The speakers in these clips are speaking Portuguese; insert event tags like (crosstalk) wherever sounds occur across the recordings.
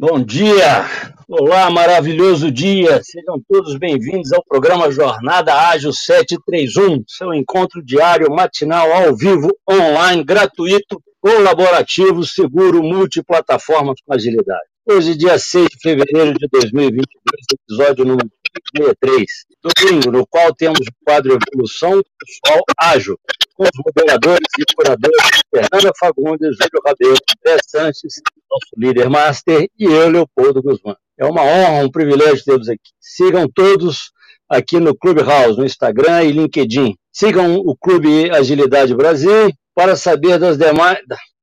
Bom dia! Olá, maravilhoso dia! Sejam todos bem-vindos ao programa Jornada Ágil 731, seu encontro diário, matinal, ao vivo, online, gratuito, colaborativo, seguro, multiplataformas com agilidade. Hoje, dia 6 de fevereiro de 2022, episódio número 63, domingo, no qual temos o quadro Evolução Pessoal Ágil, com os moderadores e curadores Fernanda Fagundes, Júlio Rabelo, André Sanches, nosso líder master, e eu, Leopoldo Guzmán. É uma honra, um privilégio tê-los aqui. Sigam todos aqui no Clubhouse, no Instagram e LinkedIn. Sigam o Clube Agilidade Brasil para saber das demais,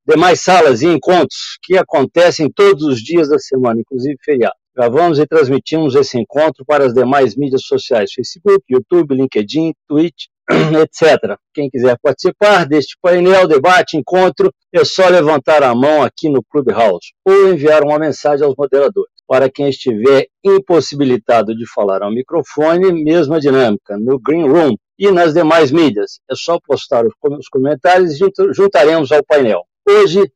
demais salas e encontros que acontecem todos os dias da semana, inclusive feriado. Gravamos e transmitimos esse encontro para as demais mídias sociais: Facebook, YouTube, LinkedIn, Twitch, (clears throat) etc. Quem quiser participar deste painel, debate, encontro, é só levantar a mão aqui no Clubhouse ou enviar uma mensagem aos moderadores. Para quem estiver impossibilitado de falar ao microfone, mesma dinâmica, no Green Room e nas demais mídias. É só postar os comentários e juntaremos ao painel. Hoje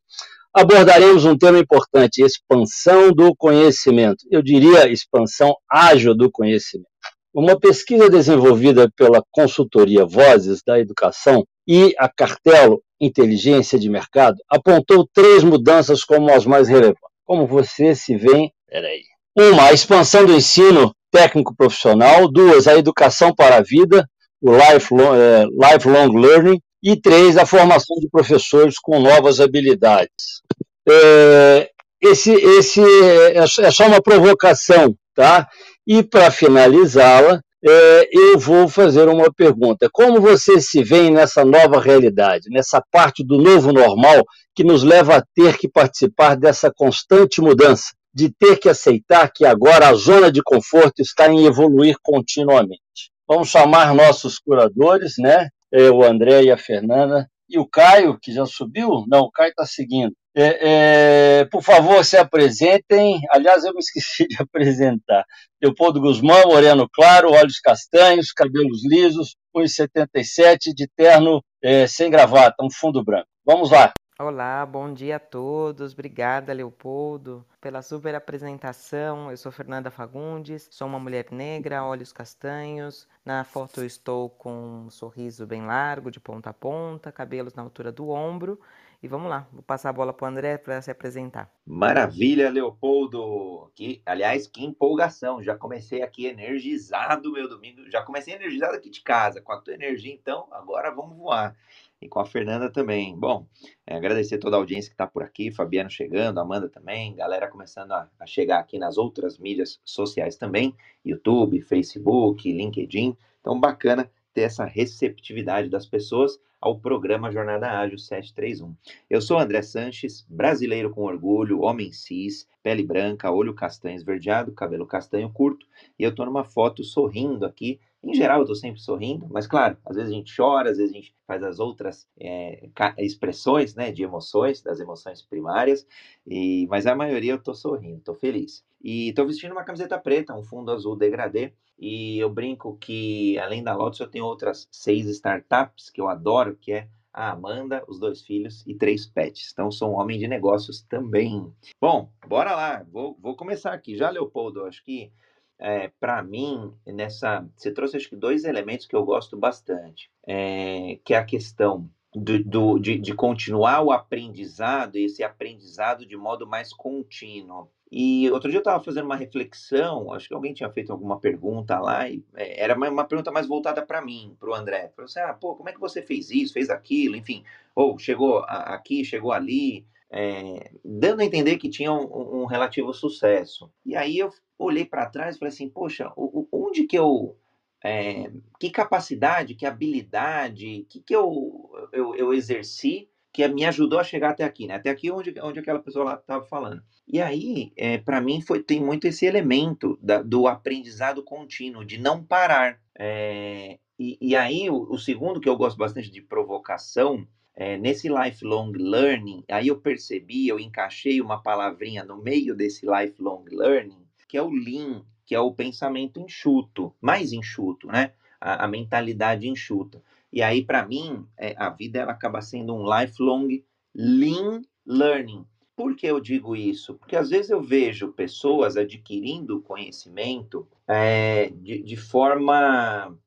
abordaremos um tema importante: expansão do conhecimento. Eu diria expansão ágil do conhecimento. Uma pesquisa desenvolvida pela consultoria Vozes da Educação e a Cartelo Inteligência de Mercado apontou três mudanças como as mais relevantes. Como você se vê, peraí. Uma, a expansão do ensino técnico profissional. Duas, a educação para a vida, o lifelong, é, lifelong learning e três, a formação de professores com novas habilidades. É, esse, esse é, é só uma provocação, tá? E para finalizá-la, é, eu vou fazer uma pergunta: como você se vê nessa nova realidade, nessa parte do novo normal que nos leva a ter que participar dessa constante mudança, de ter que aceitar que agora a zona de conforto está em evoluir continuamente? Vamos chamar nossos curadores, né? O André e a Fernanda. E o Caio, que já subiu? Não, o Caio está seguindo. É, é, por favor, se apresentem. Aliás, eu me esqueci (laughs) de apresentar. Leopoldo Guzmão, moreno claro, olhos castanhos, cabelos lisos, 1,77, de terno é, sem gravata, um fundo branco. Vamos lá. Olá, bom dia a todos. Obrigada, Leopoldo, pela super apresentação. Eu sou Fernanda Fagundes, sou uma mulher negra, olhos castanhos. Na foto eu estou com um sorriso bem largo, de ponta a ponta, cabelos na altura do ombro. E vamos lá, vou passar a bola para o André para se apresentar. Maravilha, Leopoldo! Que, aliás, que empolgação! Já comecei aqui energizado meu domingo, já comecei energizado aqui de casa, com a tua energia, então agora vamos voar e com a Fernanda também. Bom, é, agradecer toda a audiência que está por aqui, Fabiano chegando, Amanda também, galera começando a, a, chegar aqui nas outras mídias sociais também, YouTube, Facebook, LinkedIn. Então, bacana ter essa receptividade das pessoas ao programa Jornada Ágil 731. Eu sou André Sanches, brasileiro com orgulho, homem cis, pele branca, olho castanho esverdeado, cabelo castanho curto, e eu estou numa foto sorrindo aqui em geral, eu estou sempre sorrindo, mas claro, às vezes a gente chora, às vezes a gente faz as outras é, expressões né, de emoções, das emoções primárias, e, mas a maioria eu estou sorrindo, estou feliz. E estou vestindo uma camiseta preta, um fundo azul degradê, e eu brinco que além da Lotus eu tenho outras seis startups que eu adoro, que é a Amanda, os dois filhos e três pets. Então sou um homem de negócios também. Bom, bora lá, vou, vou começar aqui. Já, Leopoldo, acho que é, para mim, nessa. Você trouxe acho que dois elementos que eu gosto bastante, é, que é a questão do, do de, de, continuar o aprendizado, esse aprendizado de modo mais contínuo. E outro dia eu estava fazendo uma reflexão, acho que alguém tinha feito alguma pergunta lá, e é, era uma, pergunta mais voltada para mim, para o André. Falou assim: ah, pô, como é que você fez isso, fez aquilo, enfim, ou chegou aqui, chegou ali. É, dando a entender que tinha um, um relativo sucesso. E aí eu olhei para trás e falei assim, poxa, onde que eu é, que capacidade, que habilidade, que que eu, eu, eu exerci que me ajudou a chegar até aqui, né? Até aqui onde, onde aquela pessoa lá estava falando. E aí, é, para mim, foi, tem muito esse elemento da, do aprendizado contínuo, de não parar. É, e, e, aí, o, o, segundo que eu gosto bastante de provocação, é, nesse lifelong learning, aí eu percebi, eu encaixei uma palavrinha no meio desse lifelong learning, que é o lean, que é o pensamento enxuto, mais enxuto, né? A, a mentalidade enxuta. E aí, para mim, é, a vida ela acaba sendo um lifelong lean learning. por que eu digo isso? Porque às vezes eu vejo pessoas adquirindo conhecimento é, de, de forma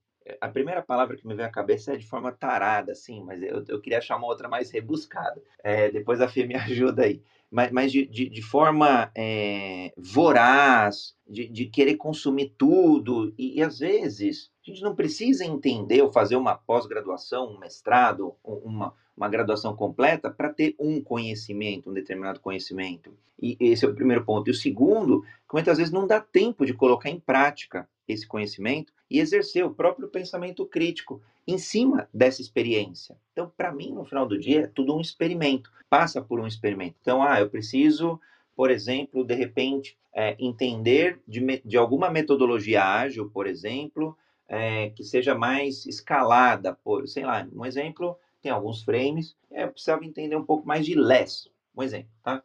a primeira palavra que me vem à cabeça é de forma tarada, assim, mas eu, eu queria achar uma outra mais rebuscada. É, depois a Fê me (laughs) ajuda aí. Mas, mas de, de, de forma é, voraz, de, de, querer consumir tudo. E, e, às vezes a gente não precisa entender ou fazer uma pós-graduação, um mestrado, uma, uma graduação completa para ter um conhecimento, um determinado conhecimento. E esse é o primeiro ponto. E o segundo, que muitas vezes não dá tempo de colocar em prática esse conhecimento e exercer o próprio pensamento crítico em cima dessa experiência. Então, para mim, no final do dia, é tudo um experimento, passa por um experimento. Então, ah, eu preciso, por exemplo, de repente, é, entender de, de alguma metodologia ágil, por exemplo, é, que seja mais escalada, por, sei lá, um exemplo, tem alguns frames, é, eu precisava entender um pouco mais de less, um exemplo, tá?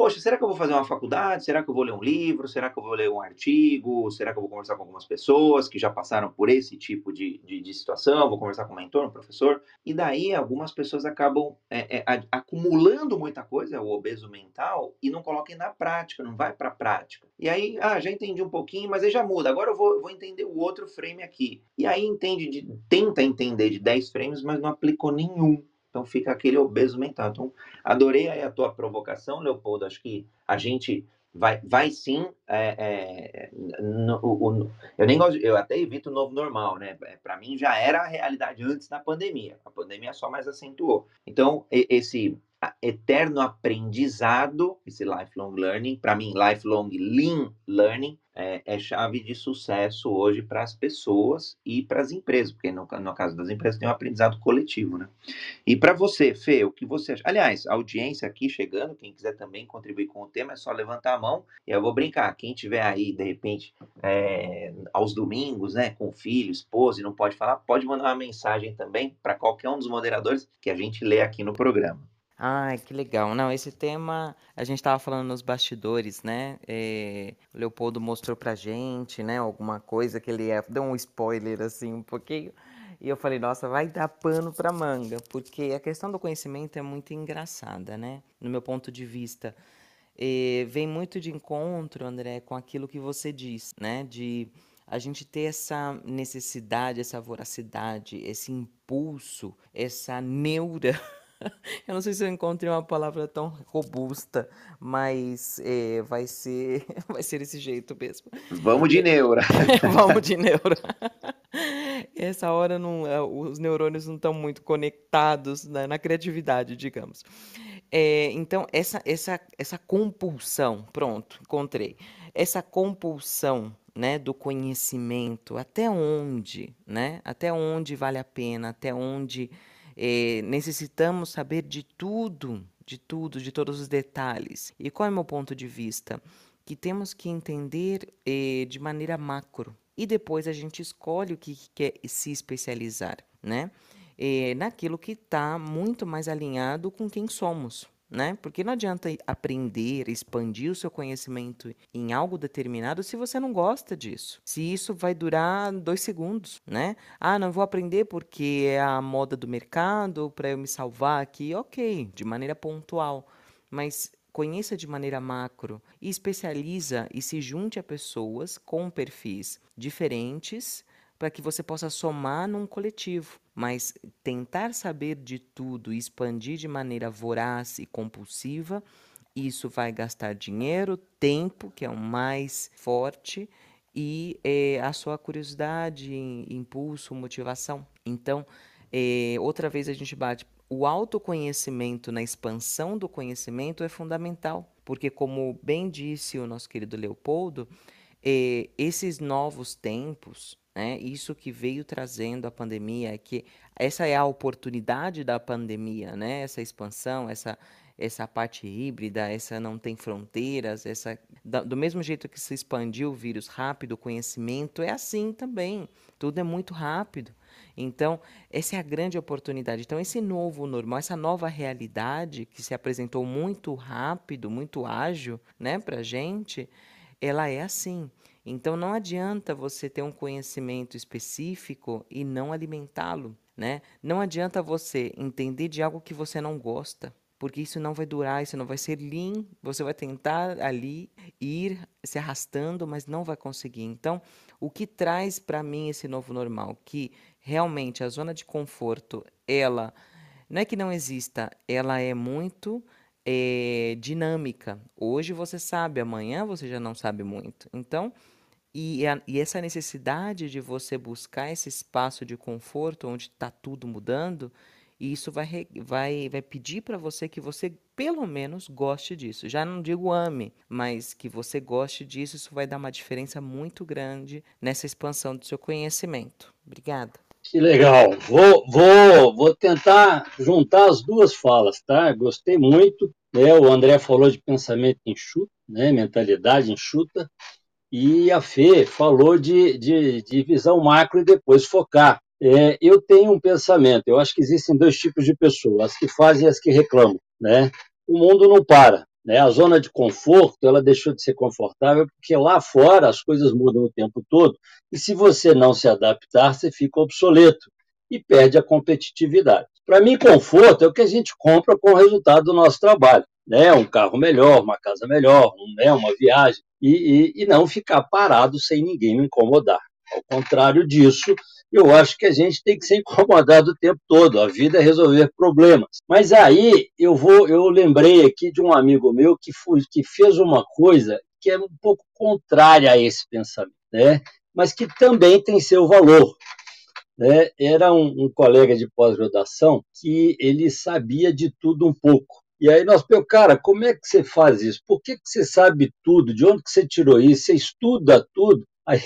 Poxa, será que eu vou fazer uma faculdade? Será que eu vou ler um livro? Será que eu vou ler um artigo? Será que eu vou conversar com algumas pessoas que já passaram por esse tipo de, de, de situação? Vou conversar com um mentor, um professor? E daí algumas pessoas acabam é, é, acumulando muita coisa, o obeso mental, e não colocam na prática, não vai para a prática. E aí, ah, já entendi um pouquinho, mas aí já muda. Agora eu vou, vou entender o outro frame aqui. E aí entende, de, tenta entender de 10 frames, mas não aplicou nenhum. Então fica aquele obeso mental. Então, adorei a tua provocação, Leopoldo. Acho que a gente vai, vai sim. É, é, no, o, eu nem gosto, eu até evito o novo normal, né? É, Para mim já era a realidade antes da pandemia. A pandemia só mais acentuou. Então, esse eterno aprendizado, esse lifelong learning, para mim, lifelong lean learning, é, é chave de sucesso hoje para as pessoas e para as empresas, porque no, no, caso das empresas tem um aprendizado coletivo, né? E para você, Fê, o que você acha? Aliás, a audiência aqui chegando, quem quiser também contribuir com o tema, é só levantar a mão e eu vou brincar. Quem tiver aí, de repente, é, aos domingos, né, com filho, esposa e não pode falar, pode mandar uma mensagem também para qualquer um dos moderadores que a gente lê aqui no programa. Ai, que legal. Não, esse tema a gente estava falando nos bastidores, né? É, o Leopoldo mostrou pra gente, né? Alguma coisa que ele deu um spoiler assim um pouquinho. E eu falei, nossa, vai dar pano pra manga, porque a questão do conhecimento é muito engraçada, né? No meu ponto de vista. É, vem muito de encontro, André, com aquilo que você diz, né? De a gente ter essa necessidade, essa voracidade, esse impulso, essa neura (laughs) (laughs) eu não sei se eu encontrei uma palavra tão robusta, mas é, vai ser (laughs) vai ser desse jeito mesmo. Vamos de neura. (laughs) Vamos de neura. Essa hora não, é, os neurônios não estão muito conectados né, na criatividade, digamos. É, então, essa, essa, essa compulsão, pronto, encontrei. Essa compulsão né, do conhecimento, até onde, né? Até onde vale a pena, até onde é, necessitamos saber de tudo, de tudo, de todos os detalhes. E qual é o meu ponto de vista? Que temos que entender é, de maneira macro e depois a gente escolhe o que quer se especializar, né? É, naquilo que está muito mais alinhado com quem somos né? Porque não adianta aprender, expandir o seu conhecimento em algo determinado se você não gosta disso. Se isso vai durar dois segundos, né? Ah, não vou aprender porque é a moda do mercado para eu me salvar aqui, ok, de maneira pontual, mas conheça de maneira macro e especializa e se junte a pessoas com perfis diferentes para que você possa somar num coletivo. Mas tentar saber de tudo e expandir de maneira voraz e compulsiva, isso vai gastar dinheiro, tempo, que é o mais forte, e é, a sua curiosidade, impulso, motivação. Então, é, outra vez a gente bate. O autoconhecimento na expansão do conhecimento é fundamental, porque, como bem disse o nosso querido Leopoldo, é, esses novos tempos, né? Isso que veio trazendo a pandemia, é que essa é a oportunidade da pandemia, né? essa expansão, essa, essa parte híbrida, essa não tem fronteiras, essa do mesmo jeito que se expandiu o vírus rápido, o conhecimento é assim também. Tudo é muito rápido. Então, essa é a grande oportunidade. Então, esse novo normal, essa nova realidade que se apresentou muito rápido, muito ágil, né, para gente, ela é assim. Então não adianta você ter um conhecimento específico e não alimentá-lo, né? Não adianta você entender de algo que você não gosta. porque isso não vai durar, isso não vai ser lean. Você vai tentar ali ir se arrastando, mas não vai conseguir. Então, o que traz para mim esse novo normal? Que realmente a zona de conforto, ela não é que não exista, ela é muito é, dinâmica. Hoje você sabe, amanhã você já não sabe muito. Então, e, a, e essa necessidade de você buscar esse espaço de conforto onde está tudo mudando, isso vai, vai, vai pedir para você que você pelo menos goste disso. Já não digo ame, mas que você goste disso, isso vai dar uma diferença muito grande nessa expansão do seu conhecimento. Obrigada. Que legal. Vou, vou, vou tentar juntar as duas falas, tá? Gostei muito. Né? O André falou de pensamento enxuto, né? mentalidade enxuta. E a Fê falou de, de, de visão macro e depois focar. É, eu tenho um pensamento, eu acho que existem dois tipos de pessoas, as que fazem e as que reclamam. Né? O mundo não para. Né? A zona de conforto ela deixou de ser confortável porque lá fora as coisas mudam o tempo todo e se você não se adaptar, você fica obsoleto e perde a competitividade. Para mim, conforto é o que a gente compra com o resultado do nosso trabalho. Né? Um carro melhor, uma casa melhor, um, né? uma viagem e, e, e não ficar parado sem ninguém me incomodar. Ao contrário disso, eu acho que a gente tem que ser incomodado o tempo todo. A vida é resolver problemas. Mas aí eu vou, eu lembrei aqui de um amigo meu que, foi, que fez uma coisa que é um pouco contrária a esse pensamento, né? Mas que também tem seu valor. Né? Era um, um colega de pós-graduação que ele sabia de tudo um pouco. E aí nós pensamos, cara, como é que você faz isso? Por que, que você sabe tudo? De onde que você tirou isso? Você estuda tudo? Aí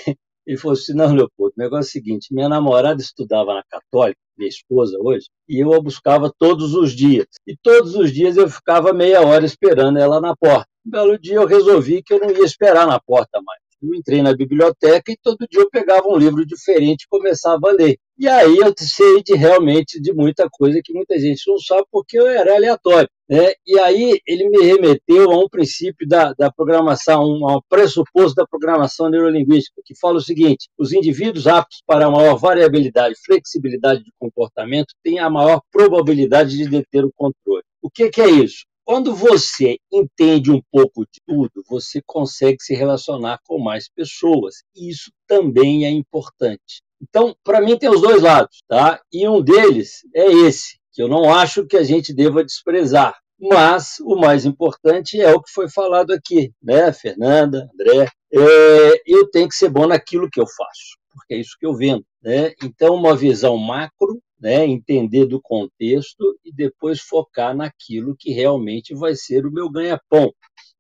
ele falou assim, não, Leopoldo, o negócio é o seguinte, minha namorada estudava na Católica, minha esposa hoje, e eu a buscava todos os dias. E todos os dias eu ficava meia hora esperando ela na porta. Um belo dia eu resolvi que eu não ia esperar na porta mais. Eu entrei na biblioteca e todo dia eu pegava um livro diferente e começava a ler. E aí eu sei de realmente de muita coisa que muita gente não sabe porque eu era aleatório. Né? E aí ele me remeteu a um princípio da, da programação, um, pressuposto da programação neurolinguística, que fala o seguinte: os indivíduos aptos para maior variabilidade e flexibilidade de comportamento têm a maior probabilidade de deter o controle. O que, que é isso? Quando você entende um pouco de tudo, você consegue se relacionar com mais pessoas. E isso também é importante. Então, para mim, tem os dois lados, tá? E um deles é esse, que eu não acho que a gente deva desprezar. Mas o mais importante é o que foi falado aqui, né, Fernanda, André? É, eu tenho que ser bom naquilo que eu faço, porque é isso que eu vendo. Né? Então, uma visão macro né, entender do contexto e depois focar naquilo que realmente vai ser o meu ganha-pão,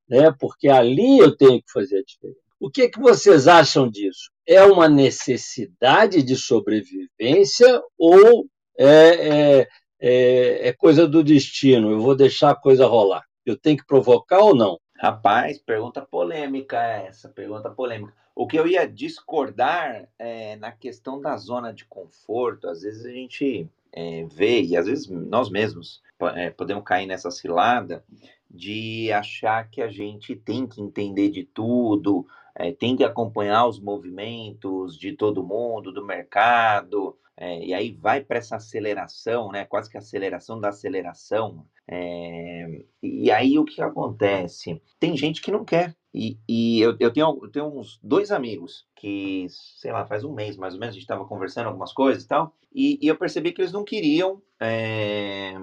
né, porque ali eu tenho que fazer a diferença. O que, que vocês acham disso? É uma necessidade de sobrevivência ou é, é, é, é coisa do destino? Eu vou deixar a coisa rolar. Eu tenho que provocar ou não? Rapaz, pergunta polêmica essa, pergunta polêmica. O que eu ia discordar é na questão da zona de conforto. Às vezes a gente é, vê, e às vezes nós mesmos é, podemos cair nessa cilada de achar que a gente tem que entender de tudo, é, tem que acompanhar os movimentos de todo mundo, do mercado, é, e aí vai para essa aceleração, né? Quase que aceleração da aceleração. É, e aí o que acontece? Tem gente que não quer. E, e eu, eu, tenho, eu tenho uns dois amigos que, sei lá, faz um mês mais ou menos, a gente estava conversando algumas coisas e tal, e, e, eu percebi que eles não queriam, é,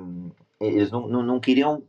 eles não, não, não queriam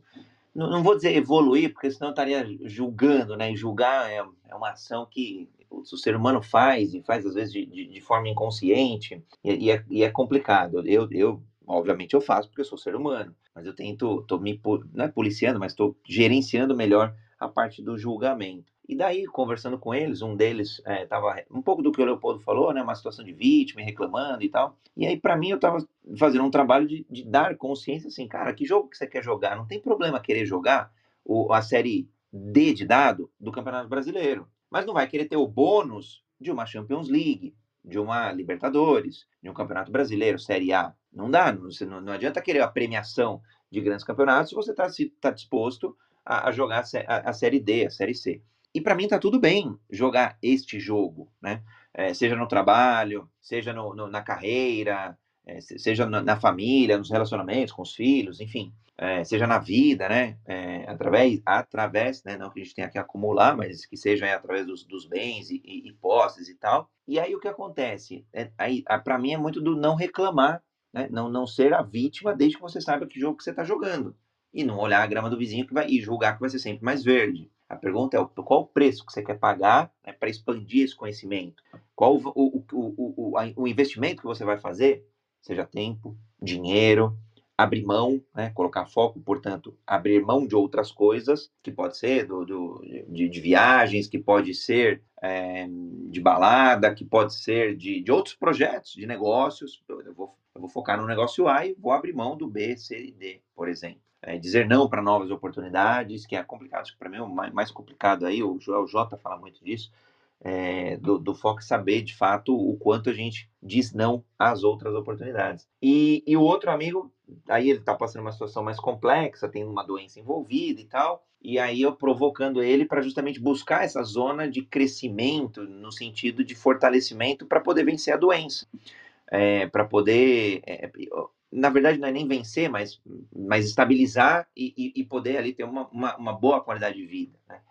não, não, vou dizer evoluir, porque senão eu estaria julgando, né? E julgar é, é, uma ação que o ser humano faz, e faz às vezes de, de, de forma inconsciente, e, e, é, e, é, complicado. Eu, eu, obviamente, eu faço porque eu sou ser humano, mas eu tento, tô me, não é policiando, mas estou gerenciando melhor a parte do julgamento. E daí, conversando com eles, um deles estava é, um pouco do que o Leopoldo falou, né, uma situação de vítima, reclamando e tal. E aí, para mim, eu estava fazendo um trabalho de, de, dar consciência assim, cara, que jogo que você quer jogar? Não tem problema querer jogar o, a série D de dado do Campeonato Brasileiro, mas não vai querer ter o bônus de uma Champions League, de uma Libertadores, de um Campeonato Brasileiro, Série A. Não dá, não, não, não adianta querer a premiação de grandes campeonatos se você está tá disposto a, a jogar a, a, Série D, a Série C. E para mim tá tudo bem jogar este jogo, né? É, seja no trabalho, seja no, no, na carreira, é, seja na família, nos relacionamentos com os filhos, enfim, é, seja na vida, né? É, através, através, né? Não que a gente tenha que acumular, mas que seja através dos, dos bens e, e, e, posses e tal. E aí o que acontece? É, aí, para mim é muito do não reclamar, né? Não, não ser a vítima desde que você saiba que jogo que você está jogando e não olhar a grama do vizinho que vai e julgar que vai ser sempre mais verde. A pergunta é qual o preço que você quer pagar né, para expandir esse conhecimento? Qual o, o, o, o, o investimento que você vai fazer? Seja tempo, dinheiro, abrir mão, né, colocar foco, portanto, abrir mão de outras coisas, que pode ser do, do de, de, viagens, que pode ser é, de balada, que pode ser de, de outros projetos, de negócios. Eu vou, eu vou focar no negócio A e vou abrir mão do B, C e D, por exemplo é, dizer não para novas oportunidades, que é complicado, para mim é o mais, complicado aí, o Joel J fala muito disso, é, do, do, foco saber de fato o quanto a gente diz não às outras oportunidades. E, e o outro amigo, aí ele está passando uma situação mais complexa, tem uma doença envolvida e tal, e aí eu provocando ele para justamente buscar essa zona de crescimento, no sentido de fortalecimento, para poder vencer a doença. É, para poder. É, na verdade, não é nem vencer, mas, mas estabilizar e, e, e poder ali ter uma, uma, uma, boa qualidade de vida. Né?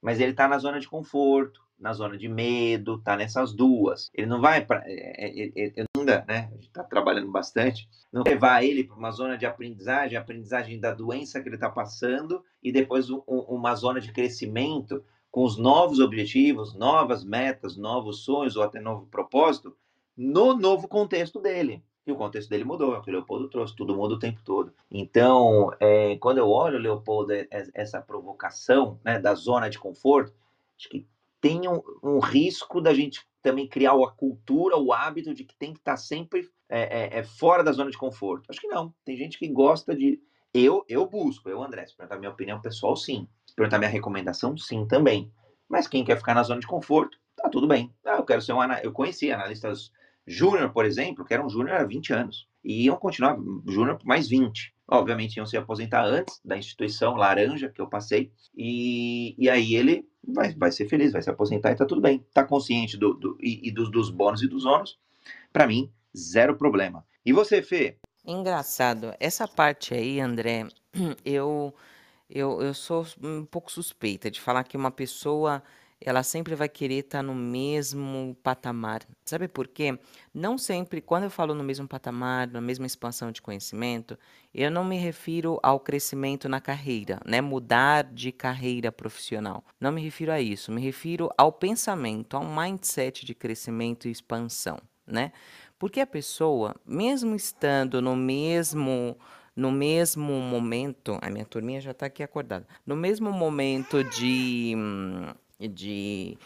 Mas ele está na zona de conforto, na zona de medo, está nessas duas. Ele não vai para. É, é, é, ainda, né? A gente está trabalhando bastante. Não levar ele para uma zona de aprendizagem, aprendizagem da doença que ele está passando, e depois um, uma zona de crescimento com os novos objetivos, novas metas, novos sonhos ou até novo propósito, no novo contexto dele. E o contexto dele mudou, é o que o Leopoldo trouxe, tudo muda o tempo todo. Então, é, quando eu olho, Leopoldo, essa provocação né, da zona de conforto, acho que tem um, um, risco da gente também criar a cultura, o hábito de que tem que estar sempre é, é, é, fora da zona de conforto. Acho que não. Tem gente que gosta de. Eu, eu busco, eu, André, se perguntar minha opinião pessoal, sim. Se perguntar minha recomendação, sim também. Mas quem quer ficar na zona de conforto, tá tudo bem. Ah, eu quero ser um Eu conheci analistas Júnior, por exemplo, que era um júnior há 20 anos, e iam continuar júnior por mais 20. Obviamente iam se aposentar antes da instituição laranja que eu passei, e, e aí ele vai, vai ser feliz, vai se aposentar e tá tudo bem. Tá consciente do, do e, e dos, dos bônus e dos ônus, para mim, zero problema. E você, Fê? Engraçado, essa parte aí, André, (clears throat) eu, eu, eu sou um pouco suspeita de falar que uma pessoa ela sempre vai querer estar tá no mesmo patamar. Sabe por quê? Não sempre, quando eu falo no mesmo patamar, na mesma expansão de conhecimento, eu não me refiro ao crescimento na carreira, né? Mudar de carreira profissional. Não me refiro a isso, me refiro ao pensamento, ao mindset de crescimento e expansão, né? Porque a pessoa, mesmo estando no mesmo no mesmo momento, a minha turminha já está aqui acordada, no mesmo momento de hum, de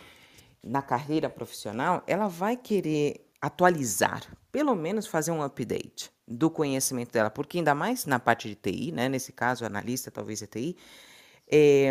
na carreira profissional, ela vai querer atualizar, pelo menos fazer um update do conhecimento dela, porque ainda mais na parte de TI, né, nesse caso analista, talvez é TI, é,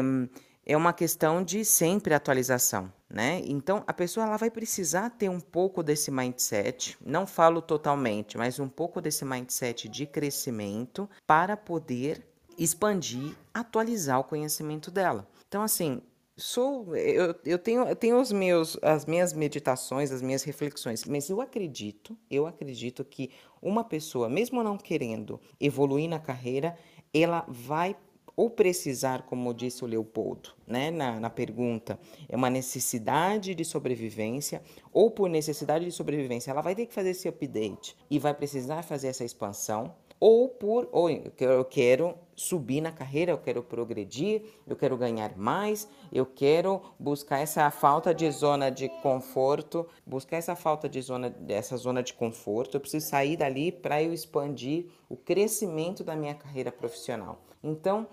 é uma questão de sempre atualização, né? Então a pessoa ela vai precisar ter um pouco desse mindset, não falo totalmente, mas um pouco desse mindset de crescimento para poder expandir, atualizar o conhecimento dela. Então assim, sou eu, eu tenho eu tenho os meus as minhas meditações as minhas reflexões mas eu acredito eu acredito que uma pessoa mesmo não querendo evoluir na carreira ela vai ou precisar como disse o Leopoldo né na, na pergunta é uma necessidade de sobrevivência ou por necessidade de sobrevivência ela vai ter que fazer esse update e vai precisar fazer essa expansão ou por ou eu quero subir na carreira, eu quero progredir, eu quero ganhar mais, eu quero buscar essa falta de zona de conforto, buscar essa falta de zona dessa zona de conforto, eu preciso sair dali para eu expandir o crescimento da minha carreira profissional. Então,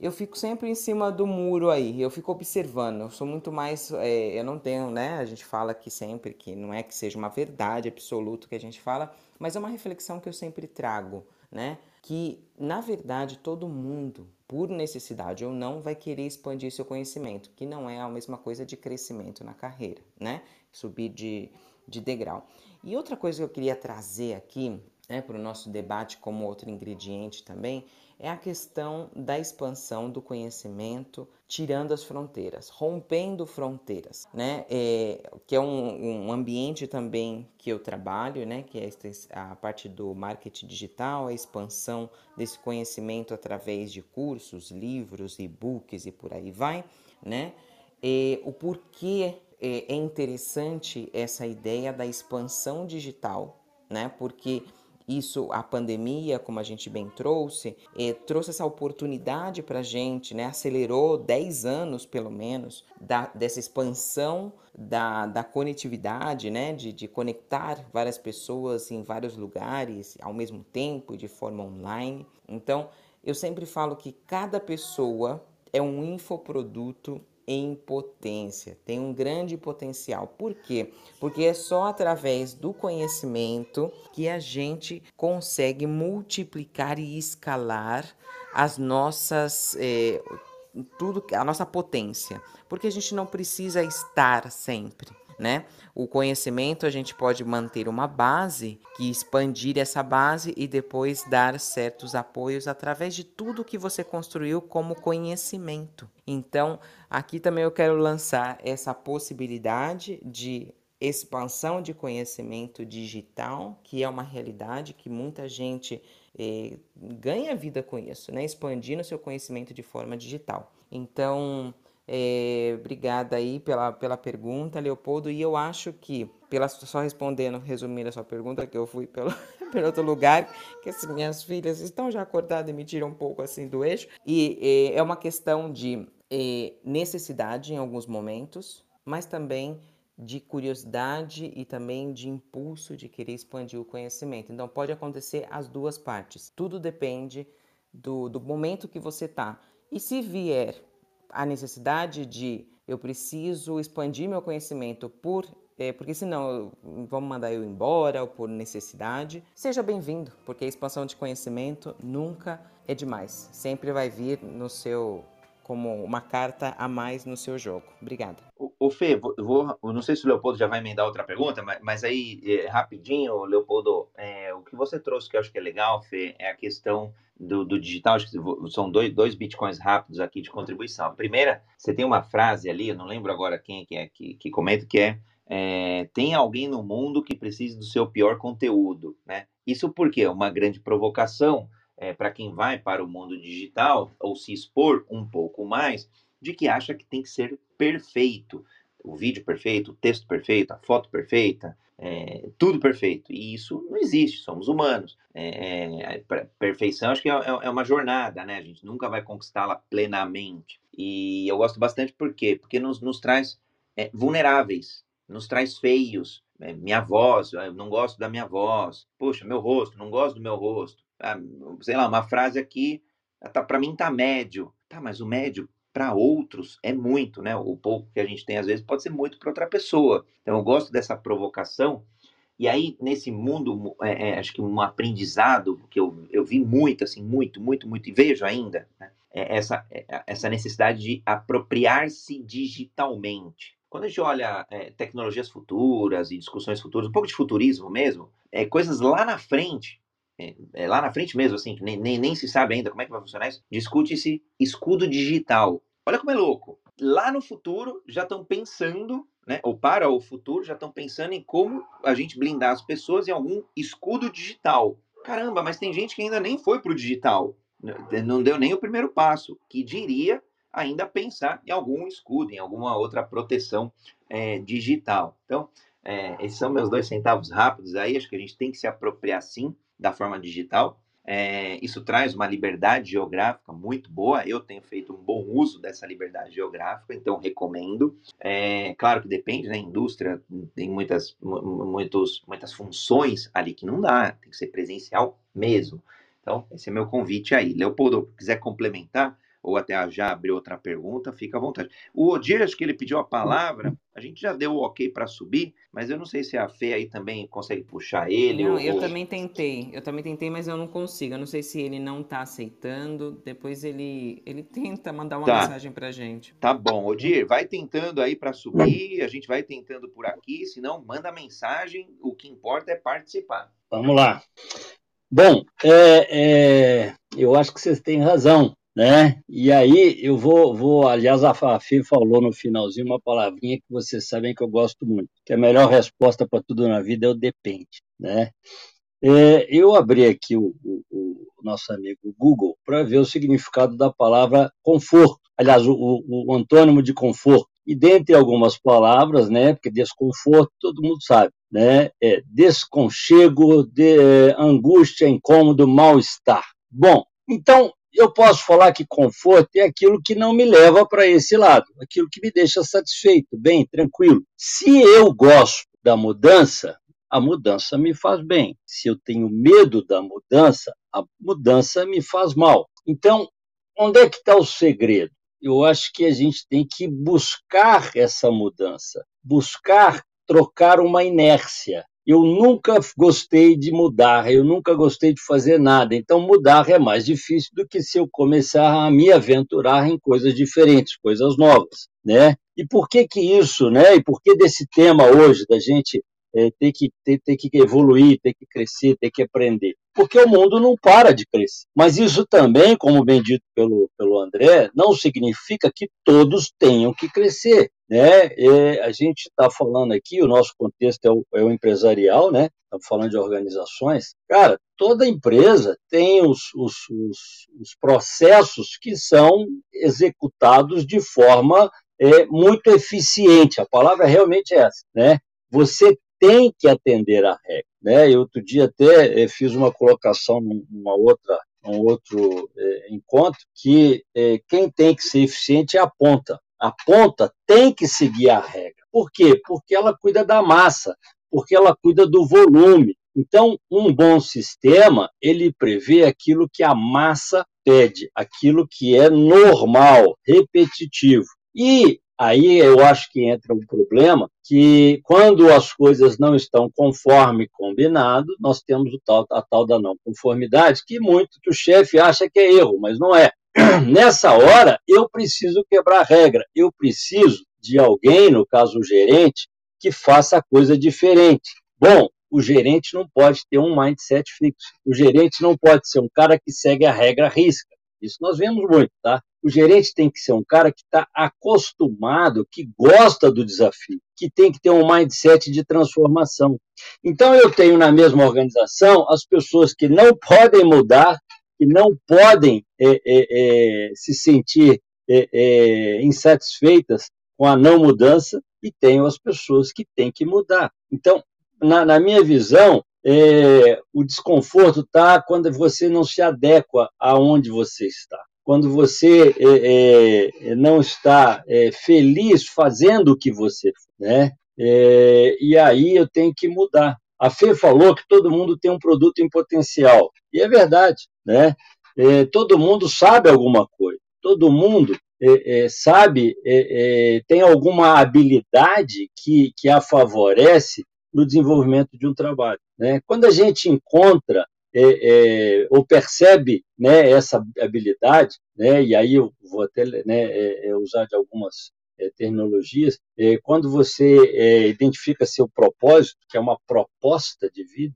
eu fico sempre em cima do muro aí, eu fico observando, eu sou muito mais, é, eu não tenho, né, a gente fala aqui sempre que não é que seja uma verdade absoluta que a gente fala, mas é uma reflexão que eu sempre trago, né? Que na verdade todo mundo, por necessidade ou não, vai querer expandir seu conhecimento, que não é a mesma coisa de crescimento na carreira, né? Subir de, de degrau. E outra coisa que eu queria trazer aqui né, para o nosso debate como outro ingrediente também, é a questão da expansão do conhecimento, tirando as fronteiras, rompendo fronteiras, né? É, que é um, um, ambiente também que eu trabalho, né? Que é a parte do marketing digital, a expansão desse conhecimento através de cursos, livros, e-books e por aí vai, né? E o porquê é, é interessante essa ideia da expansão digital, né? Porque isso, a pandemia, como a gente bem trouxe, eh, trouxe essa oportunidade para a gente, né? acelerou 10 anos, pelo menos, da, dessa expansão da, da conectividade, né? De, de conectar várias pessoas em vários lugares ao mesmo tempo, de forma online. Então, eu sempre falo que cada pessoa é um infoproduto em potência, tem um grande potencial. Por quê? Porque é só através do conhecimento que a gente consegue multiplicar e escalar as nossas. Eh, tudo a nossa potência, porque a gente não precisa estar sempre né? O conhecimento a gente pode manter uma base, que expandir essa base e depois dar certos apoios através de tudo que você construiu como conhecimento. Então, aqui também eu quero lançar essa possibilidade de expansão de conhecimento digital, que é uma realidade que muita gente eh, ganha vida com isso, né? Expandindo seu conhecimento de forma digital. Então, é, obrigada aí pela, pela pergunta, Leopoldo. E eu acho que, pela, só respondendo, resumindo a sua pergunta, que eu fui pelo, (laughs) pelo outro lugar, que as minhas filhas estão já acordadas e me tiram um pouco assim do eixo. E é, é uma questão de é, necessidade em alguns momentos, mas também de curiosidade e também de impulso de querer expandir o conhecimento. Então pode acontecer as duas partes. Tudo depende do, do momento que você está. E se vier a necessidade de eu preciso expandir meu conhecimento por é, porque senão vamos mandar eu embora ou por necessidade. Seja bem-vindo, porque a expansão de conhecimento nunca é demais. Sempre vai vir no seu como uma carta a mais no seu jogo. Obrigada. O, Fê, vou, vou, não sei se o Leopoldo já vai emendar outra pergunta, mas, mas aí, é, rapidinho, Leopoldo, é, o que você trouxe que eu acho que é legal, Fê, é a questão do, do digital. Acho que são dois, dois bitcoins rápidos aqui de contribuição. A primeira, você tem uma frase ali, eu não lembro agora quem que é que, que comenta, que é, é tem alguém no mundo que precise do seu pior conteúdo, né? Isso porque é uma grande provocação é, para quem vai para o mundo digital ou se expor um pouco mais, de que acha que tem que ser perfeito. O vídeo perfeito, o texto perfeito, a foto perfeita, é, tudo perfeito. E isso não existe, somos humanos. É, é, perfeição acho que é, é, é, uma jornada, né? A gente nunca vai conquistá-la plenamente. E eu gosto bastante por quê? Porque nos, nos traz é, vulneráveis, nos traz feios. É, minha voz, eu não gosto da minha voz. Poxa, meu rosto, não gosto do meu rosto. Sei lá, uma frase aqui, tá, para mim tá médio. Tá, mas o médio para outros é muito, né? O pouco que a gente tem às vezes pode ser muito para outra pessoa. Então eu gosto dessa provocação. E aí, nesse mundo, é, é, acho que um aprendizado que eu, eu vi muito, assim, muito, muito, muito, e vejo ainda, né? é essa, é, essa necessidade de apropriar-se digitalmente. Quando a gente olha é, tecnologias futuras e discussões futuras, um pouco de futurismo mesmo, é, coisas lá na frente, é, é, lá na frente mesmo, assim, nem, nem, nem se sabe ainda como é que vai funcionar isso, discute-se escudo digital. Olha como é louco. Lá no futuro já estão pensando, né, ou para o futuro já estão pensando em como a gente blindar as pessoas em algum escudo digital. Caramba, mas tem gente que ainda nem foi para o digital, não deu nem o primeiro passo, que diria ainda pensar em algum escudo, em alguma outra proteção é, digital. Então, é, esses são meus dois centavos rápidos aí, acho que a gente tem que se apropriar sim da forma digital. É, isso traz uma liberdade geográfica muito boa. Eu tenho feito um bom uso dessa liberdade geográfica, então recomendo. É, claro que depende, né? Indústria tem muitas, muitos, muitas funções ali que não dá, tem que ser presencial mesmo. Então, esse é meu convite aí. Leopoldo, quiser complementar, ou até já abrir outra pergunta, fica à vontade. O Odir, acho que ele pediu a palavra, a gente já deu o ok para subir, mas eu não sei se a Fê aí também consegue puxar ele. Não, ou... eu também tentei, eu também tentei, mas eu não consigo. Eu não sei se ele não está aceitando, depois ele, ele tenta mandar uma tá. mensagem para gente. Tá bom, Odir, vai tentando aí para subir, a gente vai tentando por aqui, senão manda mensagem, o que importa é participar. Vamos lá. Bom, é, é, eu acho que vocês têm razão né? E aí eu vou, vou aliás, a Fafi falou no finalzinho uma palavrinha que vocês sabem que eu gosto muito, que a melhor resposta para tudo na vida é o depende, né? É, eu abri aqui o, o, o nosso amigo Google para ver o significado da palavra conforto, aliás, o, o, antônimo de conforto. E dentre algumas palavras, né, porque desconforto todo mundo sabe, né, é desconchego, de, é, angústia, incômodo, mal-estar. Bom, então eu posso falar que conforto é aquilo que não me leva para esse lado, aquilo que me deixa satisfeito, bem, tranquilo. Se eu gosto da mudança, a mudança me faz bem. Se eu tenho medo da mudança, a mudança me faz mal. Então, onde é que está o segredo? Eu acho que a gente tem que buscar essa mudança, buscar trocar uma inércia eu nunca gostei de mudar, eu nunca gostei de fazer nada. Então, mudar é mais difícil do que se eu começar a me aventurar em coisas diferentes, coisas novas, né? E por que que isso, né? E por que desse tema hoje da gente é, ter, que, ter, ter que evoluir, ter que crescer, ter que aprender? Porque o mundo não para de crescer. Mas isso também, como bem dito pelo, pelo André, não significa que todos tenham que crescer. Né? E a gente está falando aqui, o nosso contexto é o, é o empresarial, né? Estamos falando de organizações. Cara, toda empresa tem os, os, os, os processos que são executados de forma é, muito eficiente. A palavra realmente é essa, né? Você tem que atender a regra, né? Eu outro dia até é, fiz uma colocação numa outra um outro é, encontro que é, quem tem que ser eficiente é a ponta a ponta tem que seguir a regra. Por quê? Porque ela cuida da massa, porque ela cuida do volume. Então, um bom sistema, ele prevê aquilo que a massa pede, aquilo que é normal, repetitivo. E aí eu acho que entra um problema que quando as coisas não estão conforme combinado, nós temos o tal, a tal da não conformidade, que muito que o chefe acha que é erro, mas não é. (clears throat) Nessa hora, eu preciso quebrar a regra, eu preciso de alguém, no caso o gerente, que faça a coisa diferente. Bom, o gerente não pode ter um mindset fixo. O gerente não pode ser um cara que segue a regra risca. Isso nós vemos muito, tá? O gerente tem que ser um cara que está acostumado, que gosta do desafio, que tem que ter um mindset de transformação. Então, eu tenho na mesma organização as pessoas que não podem mudar que não podem é, é, é, se sentir é, é, insatisfeitas com a não mudança e tenho as pessoas que têm que mudar. Então, na, na minha visão, é, o desconforto está quando você não se adequa aonde você está. Quando você não está feliz fazendo o que você né? e aí eu tenho que mudar. A Fê falou que todo mundo tem um produto em potencial. E é verdade, né? É, todo mundo sabe alguma coisa. Todo mundo é, é, sabe, é, é, tem alguma habilidade que, que a favorece no desenvolvimento de um trabalho. Né? Quando a gente encontra é, ou percebe né, essa habilidade, né, e aí eu vou até né, usar de algumas é, terminologias, é, quando você é, identifica seu propósito, que é uma proposta de vida,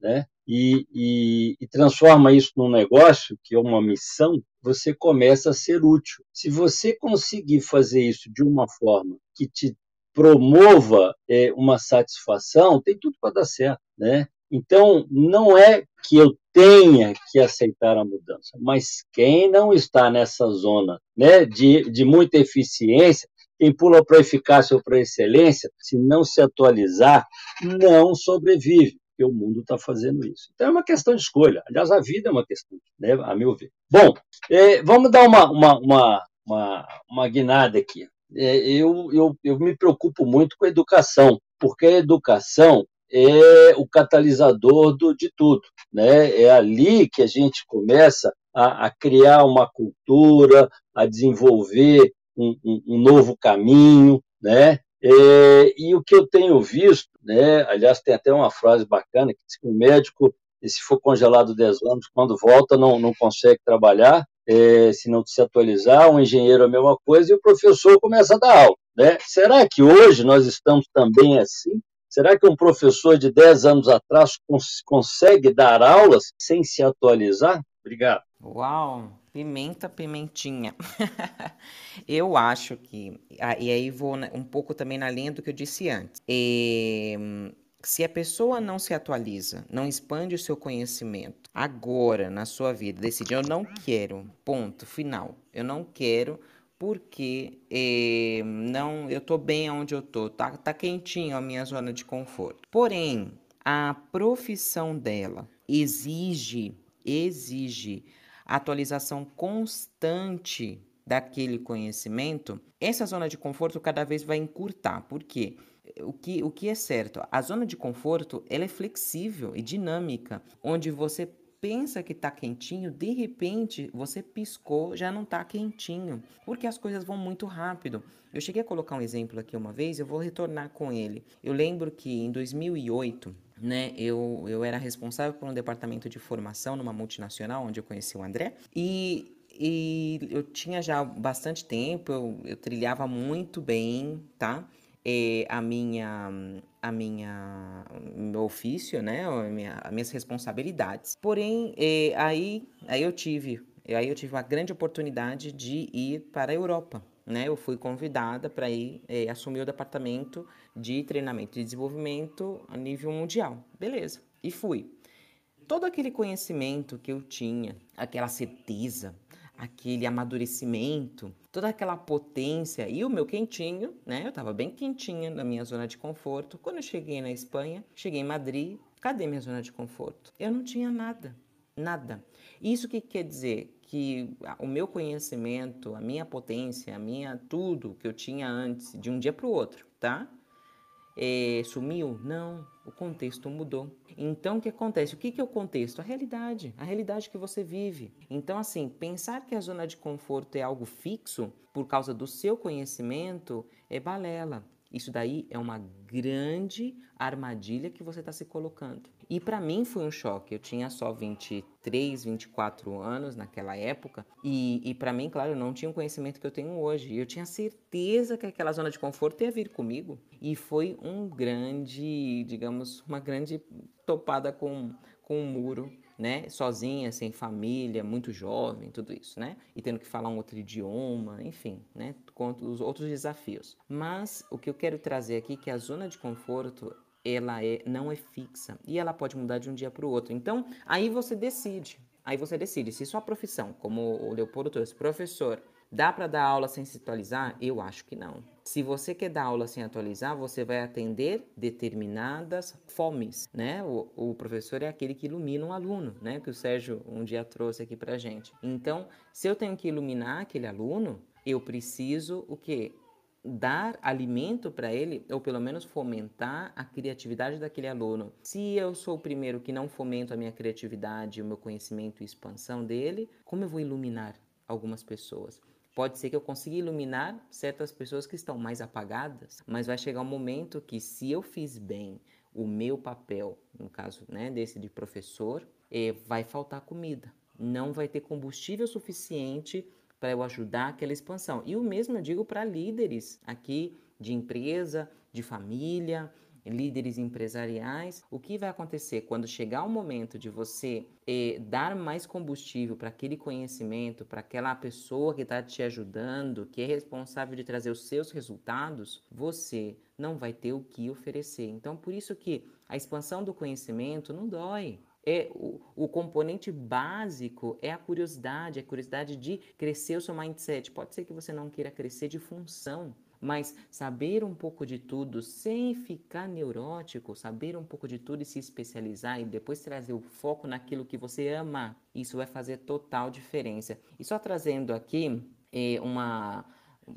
né, e, e, e transforma isso num negócio, que é uma missão, você começa a ser útil. Se você conseguir fazer isso de uma forma que te promova é, uma satisfação, tem tudo para dar certo, né? Então, não é que eu tenha que aceitar a mudança, mas quem não está nessa zona né, de, de muita eficiência quem pula para eficácia ou para excelência, se não se atualizar, não sobrevive, porque o mundo está fazendo isso. Então é uma questão de escolha. Aliás, a vida é uma questão, né, a meu ver. Bom, é, vamos dar uma, uma, uma, uma, uma guinada aqui. É, eu, eu, eu me preocupo muito com a educação, porque a educação é o catalisador do, de tudo. Né? É ali que a gente começa a, a criar uma cultura, a desenvolver um, um, um novo caminho, né? É, e o que eu tenho visto, né? Aliás, tem até uma frase bacana que diz que um médico, se for congelado 10 anos, quando volta não, não consegue trabalhar, é, se não se atualizar, um engenheiro é a mesma coisa, e o professor começa a dar aula. Né? Será que hoje nós estamos também assim? Será que um professor de 10 anos atrás cons consegue dar aulas sem se atualizar? Obrigado. Uau, pimenta, pimentinha. (laughs) eu acho que, ah, e aí vou um pouco também na linha do que eu disse antes. E, se a pessoa não se atualiza, não expande o seu conhecimento agora na sua vida, decide, eu não quero, ponto, final, eu não quero porque eh, não, eu tô bem onde eu tô, tá, tá quentinho a minha zona de conforto. Porém, a profissão dela exige, exige atualização constante daquele conhecimento, essa zona de conforto cada vez vai encurtar. Por quê? O que, o que é certo? A zona de conforto ela é flexível e dinâmica, onde você pensa que está quentinho, de repente você piscou, já não está quentinho, porque as coisas vão muito rápido. Eu cheguei a colocar um exemplo aqui uma vez, eu vou retornar com ele. Eu lembro que em 2008, né, eu, eu era responsável por um departamento de formação numa multinacional, onde eu conheci o André, e e eu tinha já bastante tempo, eu, eu trilhava muito bem, tá? é, a minha a minha meu ofício, né, a minha, as minhas responsabilidades. Porém, é, aí aí eu tive aí eu tive uma grande oportunidade de ir para a Europa, né? Eu fui convidada para ir é, assumir o departamento de treinamento e desenvolvimento a nível mundial. Beleza. E fui. Todo aquele conhecimento que eu tinha, aquela certeza, aquele amadurecimento, toda aquela potência e o meu quentinho, né? Eu estava bem quentinha na minha zona de conforto. Quando eu cheguei na Espanha, cheguei em Madrid, cadê minha zona de conforto? Eu não tinha nada, nada. Isso que quer dizer que o meu conhecimento, a minha potência, a minha tudo que eu tinha antes, de um dia para o outro, tá? É, sumiu? Não, o contexto mudou. Então, o que acontece? O que é o contexto? A realidade, a realidade que você vive. Então, assim, pensar que a zona de conforto é algo fixo por causa do seu conhecimento é balela. Isso daí é uma grande armadilha que você está se colocando. E para mim foi um choque. Eu tinha só 23, 24 anos naquela época. E, e para mim, claro, eu não tinha o conhecimento que eu tenho hoje. Eu tinha certeza que aquela zona de conforto ia vir comigo. E foi um grande, digamos, uma grande topada com, com um muro né, sozinha, sem família, muito jovem, tudo isso, né? E tendo que falar um outro idioma, enfim, né, com os outros desafios. Mas o que eu quero trazer aqui é que a zona de conforto ela é, não é fixa e ela pode mudar de um dia para o outro. Então, aí você decide. Aí você decide se sua profissão, como o Leopoldo trouxe, professor, dá para dar aula sem se atualizar? Eu acho que não. Se você quer dar aula sem atualizar, você vai atender determinadas fomes, né? O, o professor é aquele que ilumina um aluno, né? Que o Sérgio um dia trouxe aqui para gente. Então, se eu tenho que iluminar aquele aluno, eu preciso o quê? Dar alimento para ele, ou pelo menos fomentar a criatividade daquele aluno. Se eu sou o primeiro que não fomento a minha criatividade, o meu conhecimento e expansão dele, como eu vou iluminar algumas pessoas? Pode ser que eu consiga iluminar certas pessoas que estão mais apagadas, mas vai chegar um momento que, se eu fiz bem o meu papel, no caso né, desse de professor, eh, vai faltar comida. Não vai ter combustível suficiente para eu ajudar aquela expansão. E o mesmo eu digo para líderes aqui de empresa, de família, líderes empresariais. O que vai acontecer quando chegar o momento de você eh, dar mais combustível para aquele conhecimento, para aquela pessoa que está te ajudando, que é responsável de trazer os seus resultados? Você não vai ter o que oferecer. Então, por isso que a expansão do conhecimento não dói é o, o, componente básico é a curiosidade, a curiosidade de crescer o seu mindset. Pode ser que você não queira crescer de função, mas saber um pouco de tudo sem ficar neurótico, saber um pouco de tudo e se especializar e depois trazer o foco naquilo que você ama, isso vai fazer total diferença. E só trazendo aqui é, uma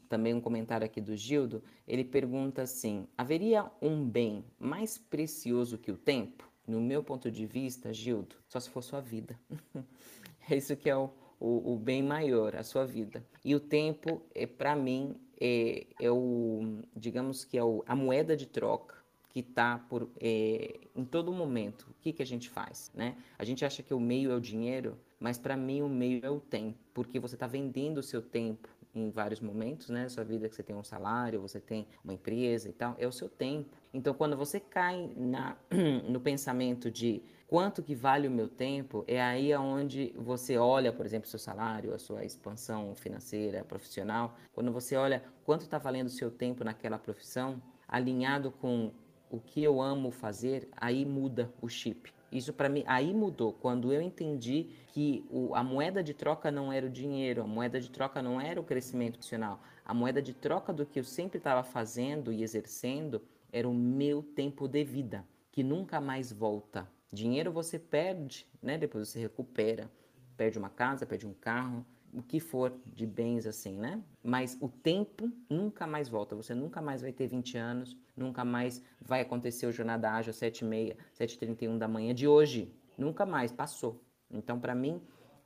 também um comentário aqui do Gildo, ele pergunta assim: haveria um bem mais precioso que o tempo? No meu ponto de vista, Gildo, só se for sua vida. (laughs) é isso que é o, o, o bem maior, a sua vida. E o tempo, é para mim, é, é, o, digamos que é o, a moeda de troca que está por é, em todo momento. O que, que a gente faz, né? A gente acha que o meio é o dinheiro, mas para mim o meio é o tempo, porque você está vendendo o seu tempo em vários momentos, né, sua vida que você tem um salário, você tem uma empresa e tal, é o seu tempo. Então, quando você cai na, (clears throat) no pensamento de quanto que vale o meu tempo, é aí aonde você olha, por exemplo, seu salário, a sua expansão financeira, profissional, quando você olha quanto está valendo o seu tempo naquela profissão, alinhado com o que eu amo fazer, aí muda o chip. Isso para mim aí mudou quando eu entendi que o, a moeda de troca não era o dinheiro, a moeda de troca não era o crescimento profissional, a moeda de troca do que eu sempre estava fazendo e exercendo era o meu tempo de vida, que nunca mais volta. Dinheiro você perde, né? Depois você recupera, perde uma casa, perde um carro, o que for de bens assim, né? Mas o tempo nunca mais volta. Você nunca mais vai ter 20 anos, nunca mais vai acontecer o jornada ágil 7h30, 7h31 da manhã de hoje. Nunca mais, passou. Então, para mim,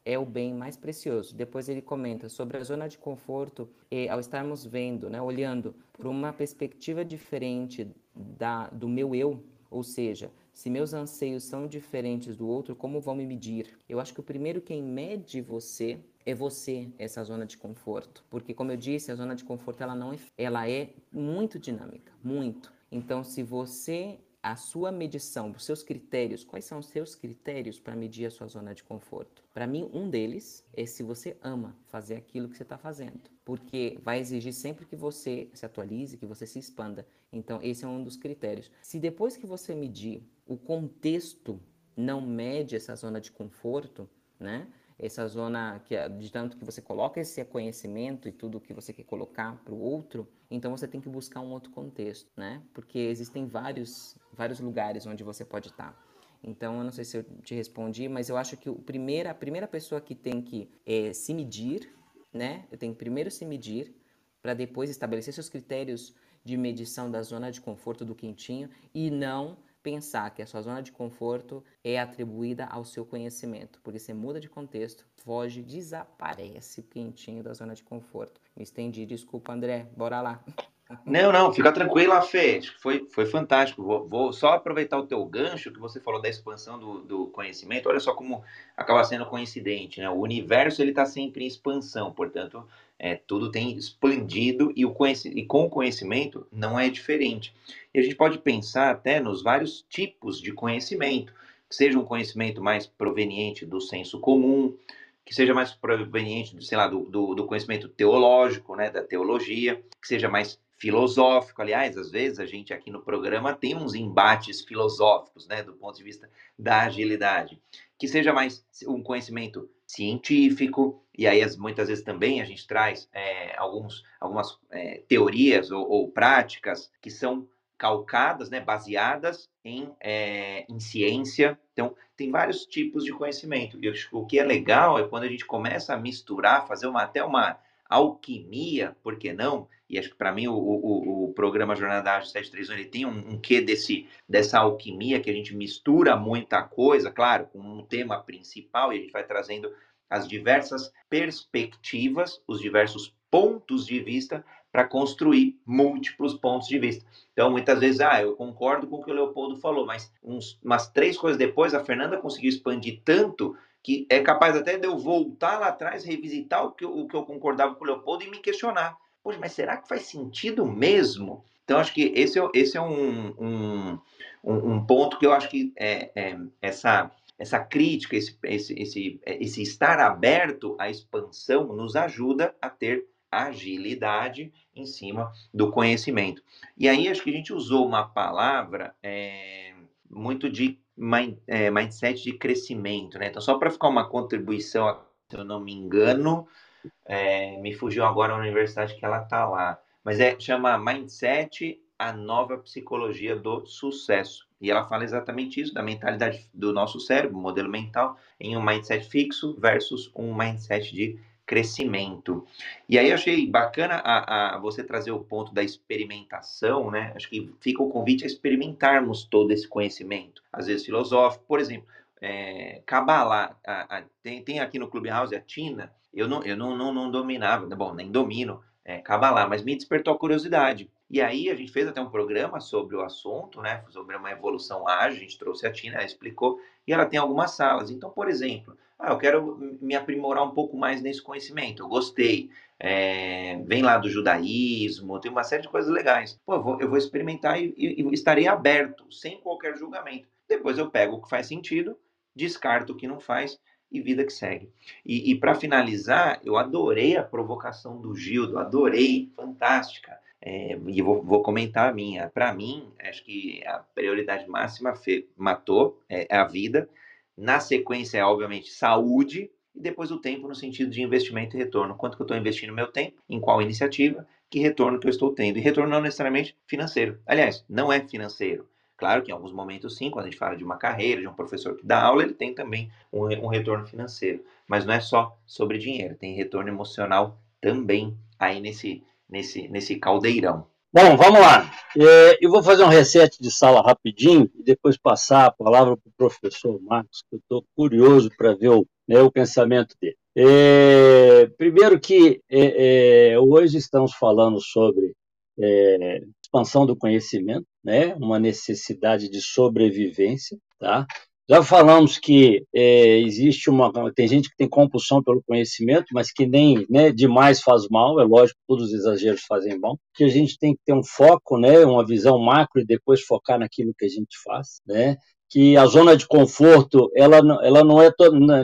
é o bem mais precioso. Depois ele comenta sobre a zona de conforto e ao estarmos vendo, né, olhando por uma perspectiva diferente da, do meu eu, ou seja, se meus anseios são diferentes do outro, como vão me medir? Eu acho que o primeiro quem mede você é você essa zona de conforto, porque como eu disse, a zona de conforto ela não é, ela é muito dinâmica, muito. Então, se você a sua medição, os seus critérios, quais são os seus critérios para medir a sua zona de conforto? Para mim, um deles é se você ama fazer aquilo que você está fazendo, porque vai exigir sempre que você se atualize, que você se expanda. Então, esse é um dos critérios. Se depois que você medir o contexto não mede essa zona de conforto, né? Essa zona que é de tanto que você coloca esse conhecimento e tudo que você quer colocar para o outro, então você tem que buscar um outro contexto, né? Porque existem vários, vários lugares onde você pode estar. Então, eu não sei se eu te respondi, mas eu acho que o primeira, a primeira pessoa que tem que é, se medir, né? Eu tenho que primeiro se medir para depois estabelecer seus critérios de medição da zona de conforto do quentinho e não pensar que a sua zona de conforto é atribuída ao seu conhecimento, porque você muda de contexto, foge, desaparece quentinho da zona de conforto. Me estendi, desculpa, André, bora lá. (laughs) Não, não, fica tranquila, Fê. Foi, foi fantástico. Vou, vou, só aproveitar o teu gancho que você falou da expansão do, do conhecimento. Olha só como acaba sendo coincidente, né? O universo ele está sempre em expansão, portanto, é, tudo tem expandido e, o e com o conhecimento não é diferente. E a gente pode pensar até nos vários tipos de conhecimento, que seja um conhecimento mais proveniente do senso comum, que seja mais proveniente, sei lá, do, do, do conhecimento teológico, né, da teologia, que seja mais filosófico. Aliás, às vezes a gente aqui no programa tem uns embates filosóficos, né, do ponto de vista da agilidade. Que seja mais um conhecimento científico, e aí muitas vezes também a gente traz é, alguns, algumas é, teorias ou, ou, práticas que são calcadas, né, baseadas em, é, em ciência. Então, tem vários tipos de conhecimento. E o que é legal é quando a gente começa a misturar, fazer uma, até uma alquimia, por que não? E acho que para mim o, o, o, programa Jornada Ágil 731 ele tem um, um quê desse, dessa alquimia que a gente mistura muita coisa, claro, com um tema principal e a gente vai trazendo as diversas perspectivas, os diversos pontos de vista para construir múltiplos pontos de vista. Então, muitas vezes, ah, eu concordo com o que o Leopoldo falou, mas uns, umas três coisas depois, a Fernanda conseguiu expandir tanto que é capaz até de eu voltar lá atrás, revisitar o que, eu, o que eu concordava com o Leopoldo e me questionar. Poxa, mas será que faz sentido mesmo? Então, acho que esse é, esse é um, um, um ponto que eu acho que é, é, essa, essa crítica, esse, esse, esse, esse estar aberto à expansão nos ajuda a ter agilidade em cima do conhecimento. E aí acho que a gente usou uma palavra é, muito de mind, é, mindset de crescimento, né? Então, só para ficar uma contribuição, se eu não me engano, é, me fugiu agora a universidade que ela está lá, mas é chama Mindset a nova psicologia do sucesso. E ela fala exatamente isso, da mentalidade do nosso cérebro, modelo mental, em um mindset fixo versus um mindset de crescimento. E aí eu achei bacana a, a, você trazer o ponto da experimentação, né? Acho que fica o convite a experimentarmos todo esse conhecimento, às vezes filosófico. Por exemplo, é, Kabbalah. A, a, tem, tem aqui no Clubhouse a Tina, eu não, eu não, não, não dominava, bom, nem domino é, Kabbalah, mas me despertou a curiosidade. E aí a gente fez até um programa sobre o assunto, né? Sobre uma evolução ágil, a gente trouxe a Tina, ela explicou, e ela tem algumas salas. Então, por exemplo, ah, eu quero me aprimorar um pouco mais nesse conhecimento, eu gostei. É, vem lá do judaísmo, tem uma série de coisas legais. Pô, eu vou, eu vou experimentar e, e, e estarei aberto, sem qualquer julgamento. Depois eu pego o que faz sentido, descarto o que não faz e vida que segue. E, e para finalizar, eu adorei a provocação do Gildo, adorei, fantástica. É, e vou, vou, comentar a minha. Para mim, acho que a prioridade máxima fe, matou é, é a vida. Na sequência, é obviamente saúde e depois o tempo no sentido de investimento e retorno. Quanto que eu estou investindo meu tempo, em qual iniciativa, que retorno que eu estou tendo. E retorno não necessariamente financeiro. Aliás, não é financeiro. Claro que em alguns momentos sim, quando a gente fala de uma carreira, de um professor que dá aula, ele tem também um, um retorno financeiro. Mas não é só sobre dinheiro, tem retorno emocional também aí nesse, nesse, nesse caldeirão. Bom, vamos lá. É, eu vou fazer um reset de sala rapidinho e depois passar a palavra para o professor Marcos, que eu estou curioso para ver o, né, o pensamento dele. É, primeiro que é, é hoje estamos falando sobre é, expansão do conhecimento, né? uma necessidade de sobrevivência. Tá? Já falamos que é, existe uma. Tem gente que tem compulsão pelo conhecimento, mas que nem né, demais faz mal, é lógico, todos os exageros fazem mal, que a gente tem que ter um foco, né, uma visão macro e depois focar naquilo que a gente faz. Né? que a zona de conforto ela, ela não é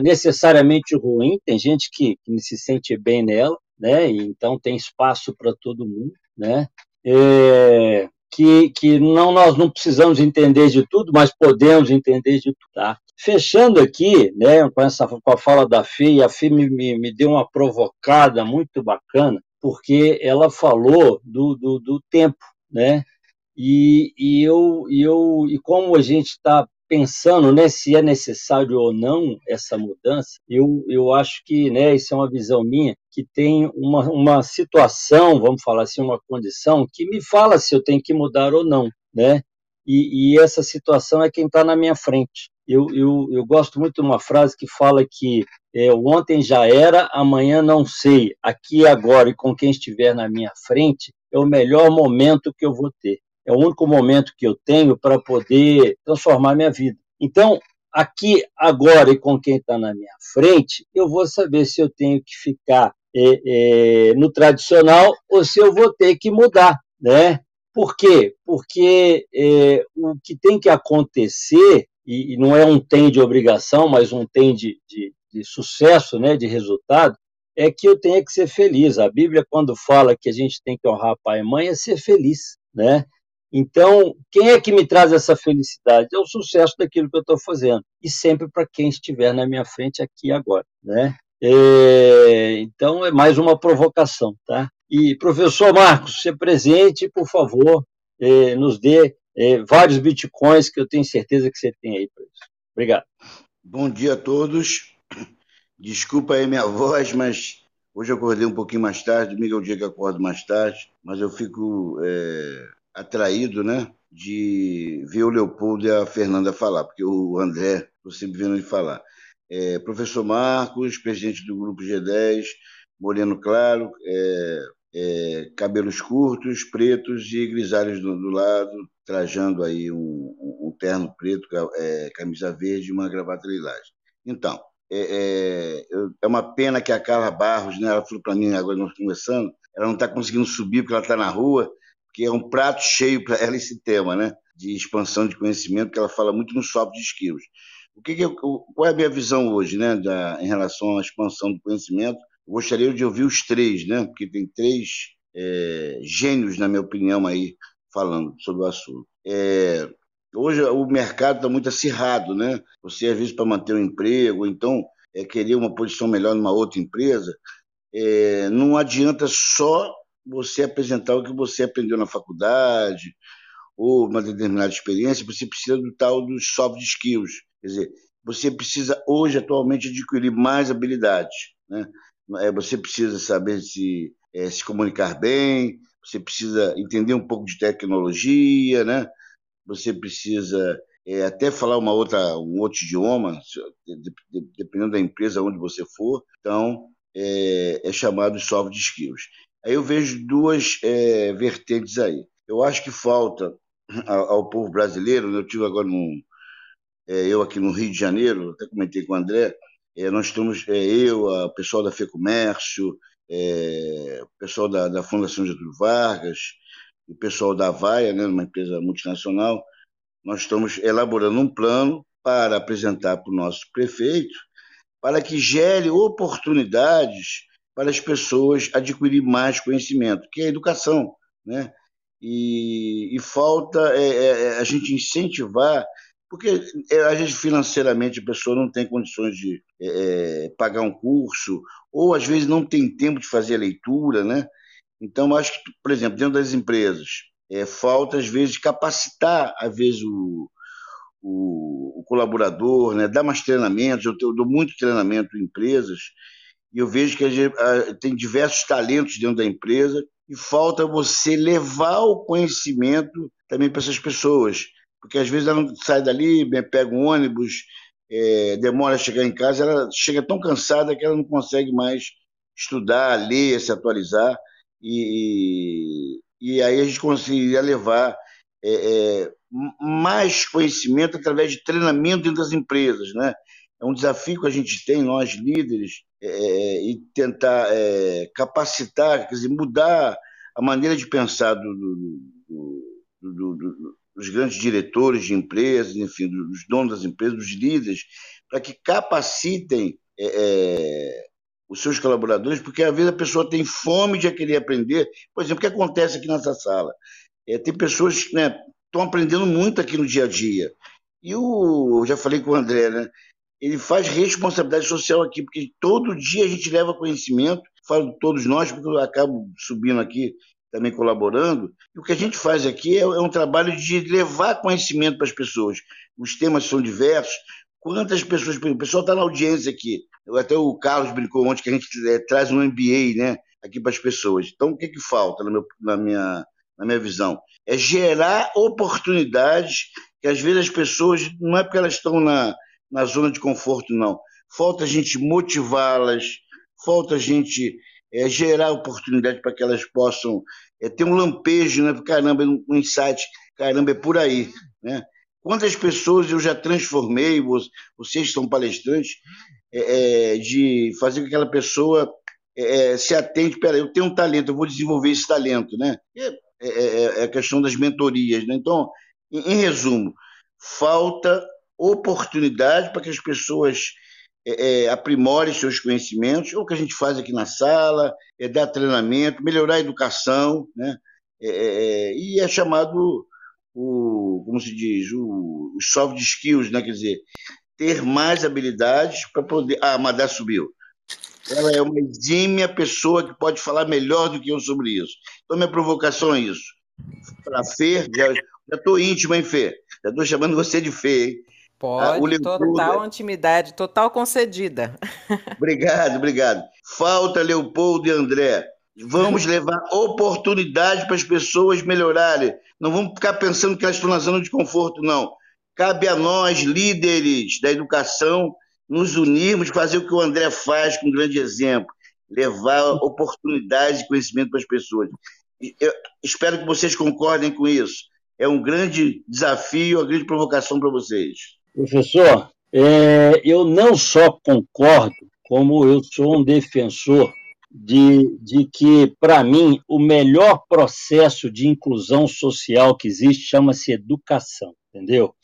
necessariamente ruim, tem gente que, que se sente bem nela, né? Então tem espaço para todo mundo, né? É, que, que não nós não precisamos entender de tudo, mas podemos entender de tudo. Tá? Fechando aqui, né, com, essa, com a fala da Fê, e a Fê me, me, me deu uma provocada muito bacana, porque ela falou do, do, do tempo, né? E, e, eu, e, eu, e como a gente está pensando né, se é necessário ou não essa mudança, eu, eu acho que né, isso é uma visão minha, que tem uma, uma situação, vamos falar assim, uma condição, que me fala se eu tenho que mudar ou não. Né? E, e essa situação é quem está na minha frente. Eu, eu, eu gosto muito de uma frase que fala que é, ontem já era, amanhã não sei, aqui agora e com quem estiver na minha frente é o melhor momento que eu vou ter é o único momento que eu tenho para poder transformar minha vida. Então, aqui, agora e com quem está na minha frente, eu vou saber se eu tenho que ficar é, é, no tradicional ou se eu vou ter que mudar, né? Por quê? Porque é, o que tem que acontecer, e, e, não é um tem de obrigação, mas um tem de, de, de sucesso, né, de resultado, é que eu tenha que ser feliz. A Bíblia, quando fala que a gente tem que honrar pai e mãe, é ser feliz, né? Então, quem é que me traz essa felicidade? É o sucesso daquilo que eu estou fazendo. E sempre para quem estiver na minha frente aqui e agora. Né? É, então, é mais uma provocação. Tá? E, professor Marcos, se presente, por favor, é, nos dê é, vários bitcoins que eu tenho certeza que você tem aí para isso. Obrigado. Bom dia a todos. Desculpa aí minha voz, mas hoje eu acordei um pouquinho mais tarde. Domingo é o dia que eu acordo mais tarde, mas eu fico é, atraído, né, de ver o Leopoldo e a Fernanda falar, porque o André, estou sempre vendo ele falar. É, professor Marcos, presidente do Grupo G10, moreno claro, é, é, cabelos curtos, pretos e grisalhos do, do lado, trajando aí um, um, terno preto, é, camisa verde e uma gravata lilás. Então, é, é, é, uma pena que a Carla Barros, né, ela falou para mim agora nós conversando, ela não está conseguindo subir porque ela está na rua, que é um prato cheio para ela esse tema, né? De expansão de conhecimento, que ela fala muito no soft skills. O que, que eu, qual é a minha visão hoje, né, da, em relação à expansão do conhecimento? Eu gostaria de ouvir os três, né? Porque tem três é, gênios, na minha opinião, aí falando sobre o assunto. É, hoje o mercado está muito acirrado, né? Você às vezes para manter um emprego, então é, querer uma posição melhor numa outra empresa, é, não adianta só você apresentar o que você aprendeu na faculdade ou uma determinada experiência, você precisa do tal dos soft skills. Quer dizer, você precisa hoje, atualmente, adquirir mais habilidades. Né? É, você precisa saber se, é, se comunicar bem, você precisa entender um pouco de tecnologia, né? você precisa é, até falar uma outra, um outro idioma, dependendo da empresa onde você for. Então, é, é chamado soft skills. Aí eu vejo duas é, vertentes aí. Eu acho que falta ao, povo brasileiro, né, eu tive agora num, é, eu aqui no Rio de Janeiro, até comentei com o André, é, nós temos é, eu, o pessoal da FEComércio, é, o pessoal da, da Fundação Getúlio Vargas, o pessoal da Vaia, né, uma empresa multinacional, nós estamos elaborando um plano para apresentar para o nosso prefeito, para que gere oportunidades para as pessoas adquirir mais conhecimento, que é a educação, né? E, e falta é, é, é a gente incentivar, porque é, às vezes financeiramente a pessoa não tem condições de é, é, pagar um curso, ou às vezes não tem tempo de fazer a leitura, né? Então, acho que, por exemplo, dentro das empresas, falta às vezes capacitar, às vezes, o, o, o colaborador, né? dar mais treinamentos, eu, eu dou muito treinamento em empresas, e eu vejo que a a, tem diversos talentos dentro da empresa, e falta você levar o conhecimento também para essas pessoas, porque às vezes ela sai dali, pega um ônibus, é, demora a chegar em casa, ela chega tão cansada que ela não consegue mais estudar, ler, se atualizar, e, e aí a gente conseguiria levar é, é, mais conhecimento através de treinamento dentro das empresas, né? É um desafio que a gente tem, nós líderes, é, é e tentar é, capacitar, quer dizer, mudar a maneira de pensar do, do, do, dos grandes diretores de empresas, enfim, dos donos das empresas, dos líderes, para que capacitem é, é, os seus colaboradores, porque às vezes a pessoa tem fome de querer aprender. Por exemplo, o que acontece aqui nessa sala? É, tem pessoas que né, estão aprendendo muito aqui no dia a dia. E o, eu já falei com o André, né? Ele faz responsabilidade social aqui, porque todo dia a gente leva conhecimento, falo de todos nós, porque eu acabo subindo aqui também colaborando. E o que a gente faz aqui é, é um trabalho de levar conhecimento para as pessoas. Os temas são diversos. Quantas pessoas. O pessoal está na audiência aqui. Até o Carlos brincou ontem que a gente é, traz um MBA né, aqui para as pessoas. Então, o que, que falta, na, meu, na minha na minha visão, é gerar oportunidades que às vezes as pessoas, não é porque elas estão na, na zona de conforto, não. Falta a gente motivá-las, falta a gente é, gerar oportunidade para que elas possam é, ter um lampejo, né? Caramba, um insight, caramba, é por aí, né? Quantas pessoas eu já transformei, vocês são palestrantes, é, é, de fazer com que aquela pessoa é, é se atente, peraí, eu tenho um talento, eu vou desenvolver esse talento, né? É, é, é, a questão das mentorias. Né? Então, em, em, resumo, falta oportunidade para que as pessoas é, é, aprimorem seus conhecimentos, ou que a gente faz aqui na sala, é dar treinamento, melhorar a educação, né? É, é, e é chamado o, como se diz, o, soft skills, né? quer dizer, ter mais habilidades para poder. Ah, a Madá subiu. Ela é uma exímia pessoa que pode falar melhor do que eu sobre isso. Então, minha provocação é isso. Para Fê, já estou íntimo, hein, Fê? Já estou chamando você de Fê, hein? Pode, ah, total intimidade, total concedida. (laughs) Obrigado, obrigado. Falta Leopoldo e André. Vamos levar oportunidade para as pessoas melhorarem. Não vamos ficar pensando que elas estão na zona de conforto, não. Cabe a nós, líderes da educação, nos unirmos, fazer o que o André faz com um grande exemplo, levar oportunidades e conhecimento para as pessoas. Eu espero que vocês concordem com isso. É um grande desafio, uma grande provocação para vocês. Professor, é, eu não só concordo, como eu sou um defensor de, de que, para mim, o melhor processo de inclusão social que existe chama-se educação, entendeu?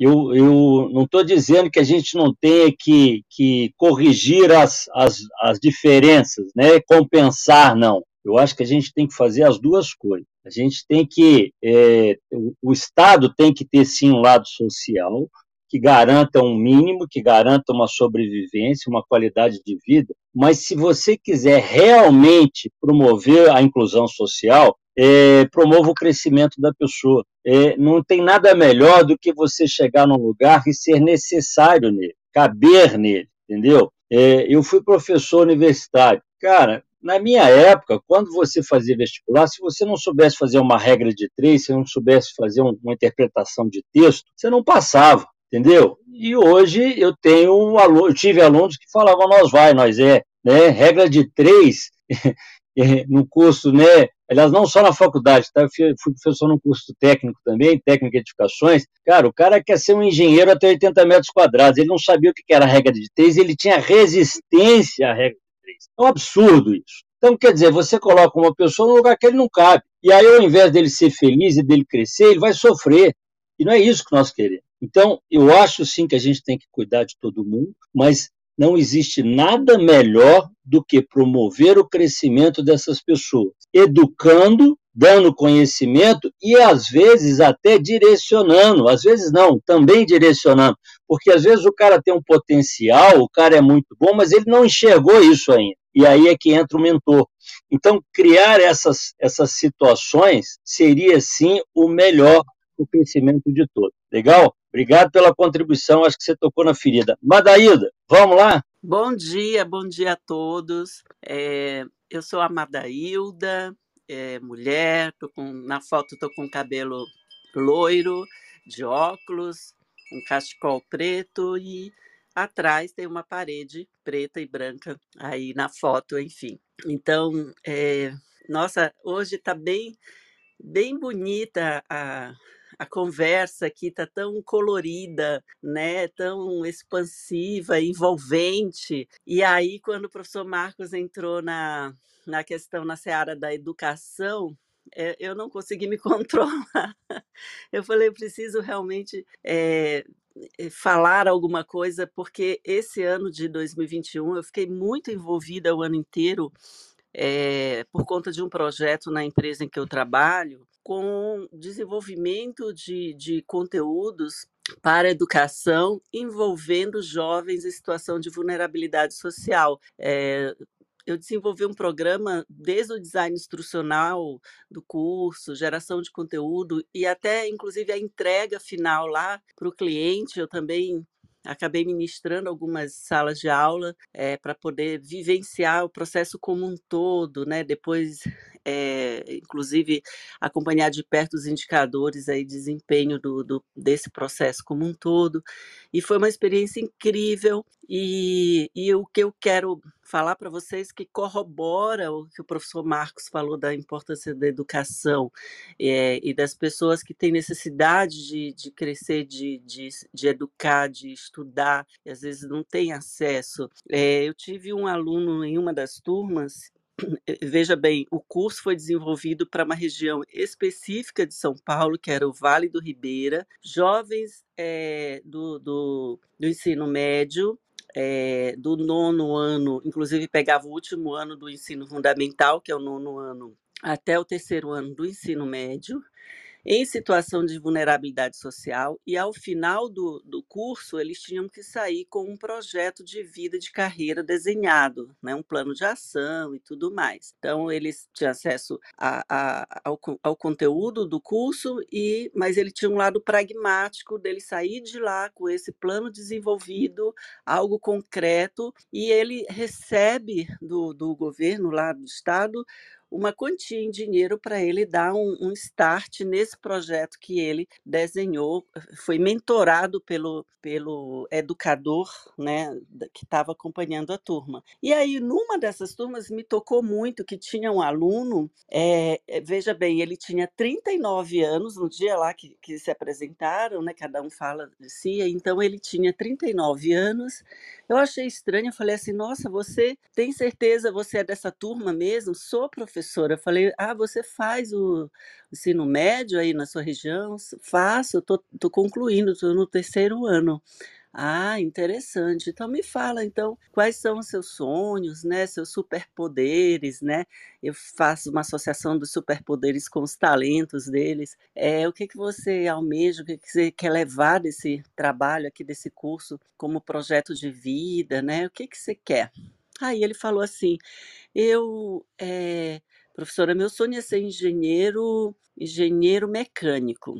eu, eu não estou dizendo que a gente não tenha que, que corrigir as, as, as diferenças, né? compensar, não. Eu acho que a gente tem que fazer as duas coisas. A gente tem que. É, o Estado tem que ter, sim, um lado social, que garanta um mínimo, que garanta uma sobrevivência, uma qualidade de vida. Mas se você quiser realmente promover a inclusão social, é, promova o crescimento da pessoa. É, não tem nada melhor do que você chegar num lugar e ser necessário nele, caber nele, entendeu? É, eu fui professor universitário. Cara, Na minha época, quando você fazia vestibular, se você não soubesse fazer uma regra de três, se não soubesse fazer uma interpretação de texto, você não passava, entendeu? E hoje eu tenho eu tive alunos que falavam nós vai, nós é, né? Regra de três (laughs) no curso, né? Aliás, não só na faculdade, tá? Eu fui professor num curso técnico também, técnico de edificações. Cara, o cara quer ser um engenheiro até 80 metros quadrados. Ele não sabia o que era a regra de três, ele tinha resistência à regra de três. É um absurdo isso. Então, quer dizer, você coloca uma pessoa no lugar que ele não cabe. E aí, ao invés dele ser feliz e dele crescer, ele vai sofrer. E não é isso que nós queremos. Então, eu acho sim que a gente tem que cuidar de todo mundo, mas não existe nada melhor do que promover o crescimento dessas pessoas, educando, dando conhecimento e às vezes até direcionando, às vezes não, também direcionando, porque às vezes o cara tem um potencial, o cara é muito bom, mas ele não enxergou isso ainda. E aí é que entra o mentor. Então, criar essas, essas situações seria sim o melhor o crescimento de todos. Legal? Obrigado pela contribuição, acho que você tocou na ferida. Madaída, vamos lá? Bom dia, bom dia a todos. É, eu sou a Madailda, é, mulher, com, na foto estou com cabelo loiro, de óculos, um cachecol preto e atrás tem uma parede preta e branca aí na foto, enfim. Então, é, nossa, hoje está bem, bem bonita a, a conversa aqui está tão colorida, né? Tão expansiva, envolvente. E aí, quando o professor Marcos entrou na, na questão na seara da educação, é, eu não consegui me (laughs) controlar. Eu falei, eu preciso realmente é, falar alguma coisa, porque esse ano de 2021 eu fiquei muito envolvida o ano inteiro é, por conta de um projeto na empresa em que eu trabalho, com desenvolvimento de, de conteúdos para educação envolvendo jovens em situação de vulnerabilidade social. É, eu desenvolvi um programa desde o design instrucional do curso, geração de conteúdo e até, inclusive, a entrega final lá para o cliente. Eu também acabei ministrando algumas salas de aula é, para poder vivenciar o processo como um todo, né? Depois, é, inclusive, acompanhar de perto os indicadores aí de desempenho do, do, desse processo como um todo. E foi uma experiência incrível. E, e o que eu quero falar para vocês que corrobora o que o professor Marcos falou da importância da educação é, e das pessoas que têm necessidade de, de crescer, de, de, de educar, de estudar, e às vezes não têm acesso. É, eu tive um aluno em uma das turmas veja bem, o curso foi desenvolvido para uma região específica de São Paulo, que era o Vale do Ribeira, jovens é, do, do, do, ensino médio é, do nono ano, inclusive pegava o último ano do ensino fundamental, que é o nono ano, até o terceiro ano do ensino médio, em situação de vulnerabilidade social e ao final do, do curso eles tinham que sair com um projeto de vida de carreira desenhado, né, um plano de ação e tudo mais. Então eles tinham acesso a, a, ao, ao conteúdo do curso e mas ele tinha um lado pragmático dele sair de lá com esse plano desenvolvido, algo concreto e ele recebe do, do governo lá do estado uma quantia em dinheiro para ele dar um, um, start nesse projeto que ele desenhou, foi mentorado pelo, pelo educador né, que estava acompanhando a turma. E aí, numa dessas turmas, me tocou muito que tinha um aluno, é, veja bem, ele tinha 39 anos no dia lá que, que se apresentaram, né, cada um fala de si, então ele tinha 39 anos. Eu achei estranho, eu falei assim: nossa, você tem certeza, você é dessa turma mesmo? Sou professor professora. Eu falei, ah, você faz o ensino médio aí na sua região? Faço, estou concluindo, estou no terceiro ano. Ah, interessante. Então me fala, então, quais são os seus sonhos, né? Seus superpoderes, né? Eu faço uma associação dos superpoderes com os talentos deles. É, o que que você almeja, o que que você quer levar desse trabalho aqui, desse curso, como projeto de vida, né? O que que você quer? Aí ele falou assim: eu, é, professora, meu sonho é ser engenheiro, engenheiro mecânico.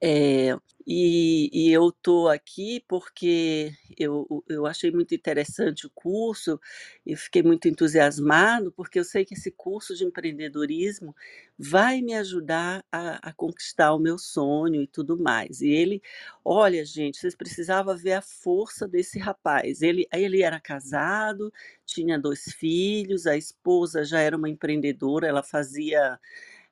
É, e, e, eu estou aqui porque eu, eu achei muito interessante o curso e fiquei muito entusiasmado, porque eu sei que esse curso de empreendedorismo vai me ajudar a, a conquistar o meu sonho e tudo mais. E ele, olha, gente, vocês precisavam ver a força desse rapaz. Ele, ele era casado, tinha dois filhos, a esposa já era uma empreendedora, ela fazia.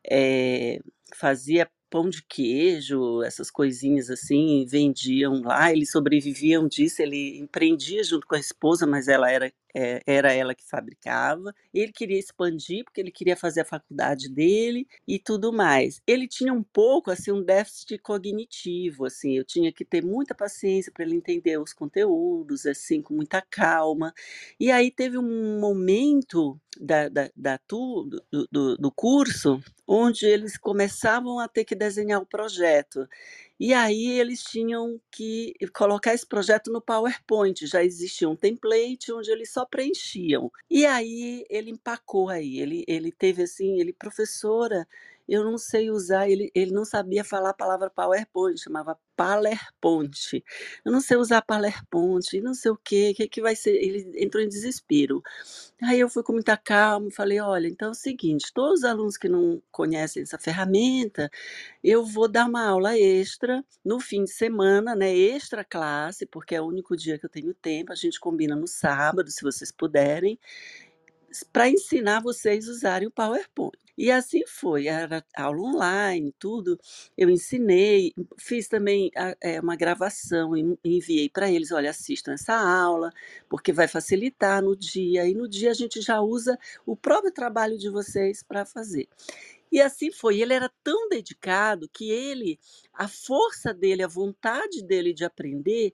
É, fazia pão de queijo, essas coisinhas assim, vendiam lá, eles sobreviviam disso, ele empreendia junto com a esposa, mas ela era é, era ela que fabricava. Ele queria expandir porque ele queria fazer a faculdade dele e tudo mais. Ele tinha um pouco assim um déficit cognitivo, assim, eu tinha que ter muita paciência para ele entender os conteúdos, assim, com muita calma. E aí teve um momento da, da, da tu, do, do, do curso onde eles começavam a ter que desenhar o projeto. E aí eles tinham que colocar esse projeto no PowerPoint, já existia um template onde eles só preenchiam. E aí ele empacou aí, ele, ele teve assim, ele, professora, eu não sei usar, ele, ele não sabia falar a palavra PowerPoint, chamava PowerPoint. Eu não sei usar PowerPoint, não sei o quê, o que, que vai ser. Ele entrou em desespero. Aí eu fui com muita calma falei: olha, então é o seguinte, todos os alunos que não conhecem essa ferramenta, eu vou dar uma aula extra no fim de semana, né? Extra classe, porque é o único dia que eu tenho tempo. A gente combina no sábado, se vocês puderem para ensinar vocês a usarem o PowerPoint. E assim foi, era aula online, tudo. Eu ensinei, fiz também é, uma gravação e enviei para eles: olha, assistam essa aula, porque vai facilitar no dia. E no dia a gente já usa o próprio trabalho de vocês para fazer. E assim foi. Ele era tão dedicado que ele, a força dele, a vontade dele de aprender,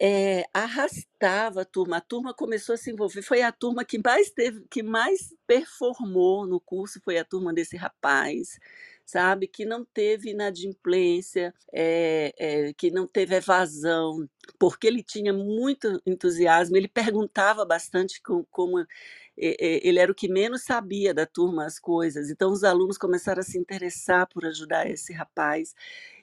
é, arrastava a turma. A turma começou a se envolver. Foi a turma que mais teve, que mais performou no curso, foi a turma desse rapaz, sabe? Que não teve inadimplência, é, é, que não teve evasão, porque ele tinha muito entusiasmo. Ele perguntava bastante com, como ele era o que menos sabia da turma as coisas. Então os alunos começaram a se interessar por ajudar esse rapaz.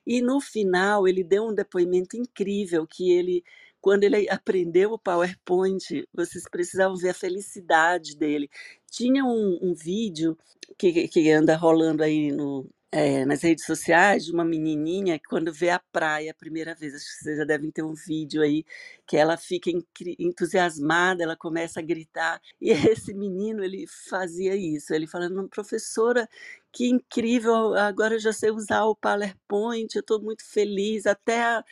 E no final ele deu um depoimento incrível que ele quando ele aprendeu o PowerPoint, vocês precisavam ver a felicidade dele. Tinha um, um vídeo que, que anda rolando aí no, é, nas redes sociais de uma menininha que quando vê a praia a primeira vez, acho que vocês já devem ter um vídeo aí, que ela fica entusiasmada, ela começa a gritar, e (laughs) esse menino, ele fazia isso, ele falando, professora, que incrível, agora eu já sei usar o PowerPoint, eu estou muito feliz, até a,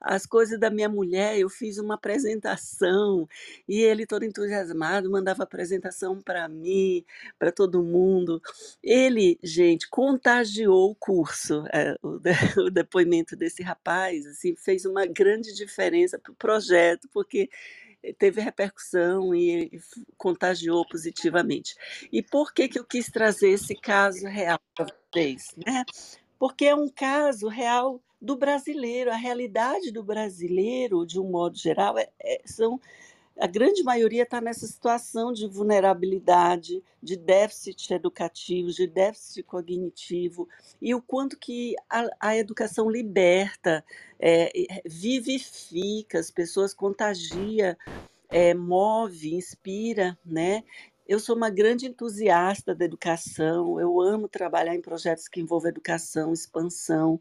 as coisas da minha mulher, eu fiz uma apresentação e ele todo entusiasmado mandava apresentação para mim, para todo mundo. Ele, gente, contagiou o curso, é, o, de, (laughs) o, depoimento desse rapaz, assim, fez uma grande diferença para o projeto, porque teve repercussão e, contagiou positivamente. E por que, que eu quis trazer esse caso real para vocês? Né? Porque é um caso real do brasileiro. A realidade do brasileiro, de um modo geral, é, é, são a grande maioria está nessa situação de vulnerabilidade, de déficit educativo, de déficit cognitivo, e o quanto que a, a educação liberta, é, vivifica, as pessoas contagia, é, move, inspira, né? Eu sou uma grande entusiasta da educação, eu amo trabalhar em projetos que envolvem educação, expansão,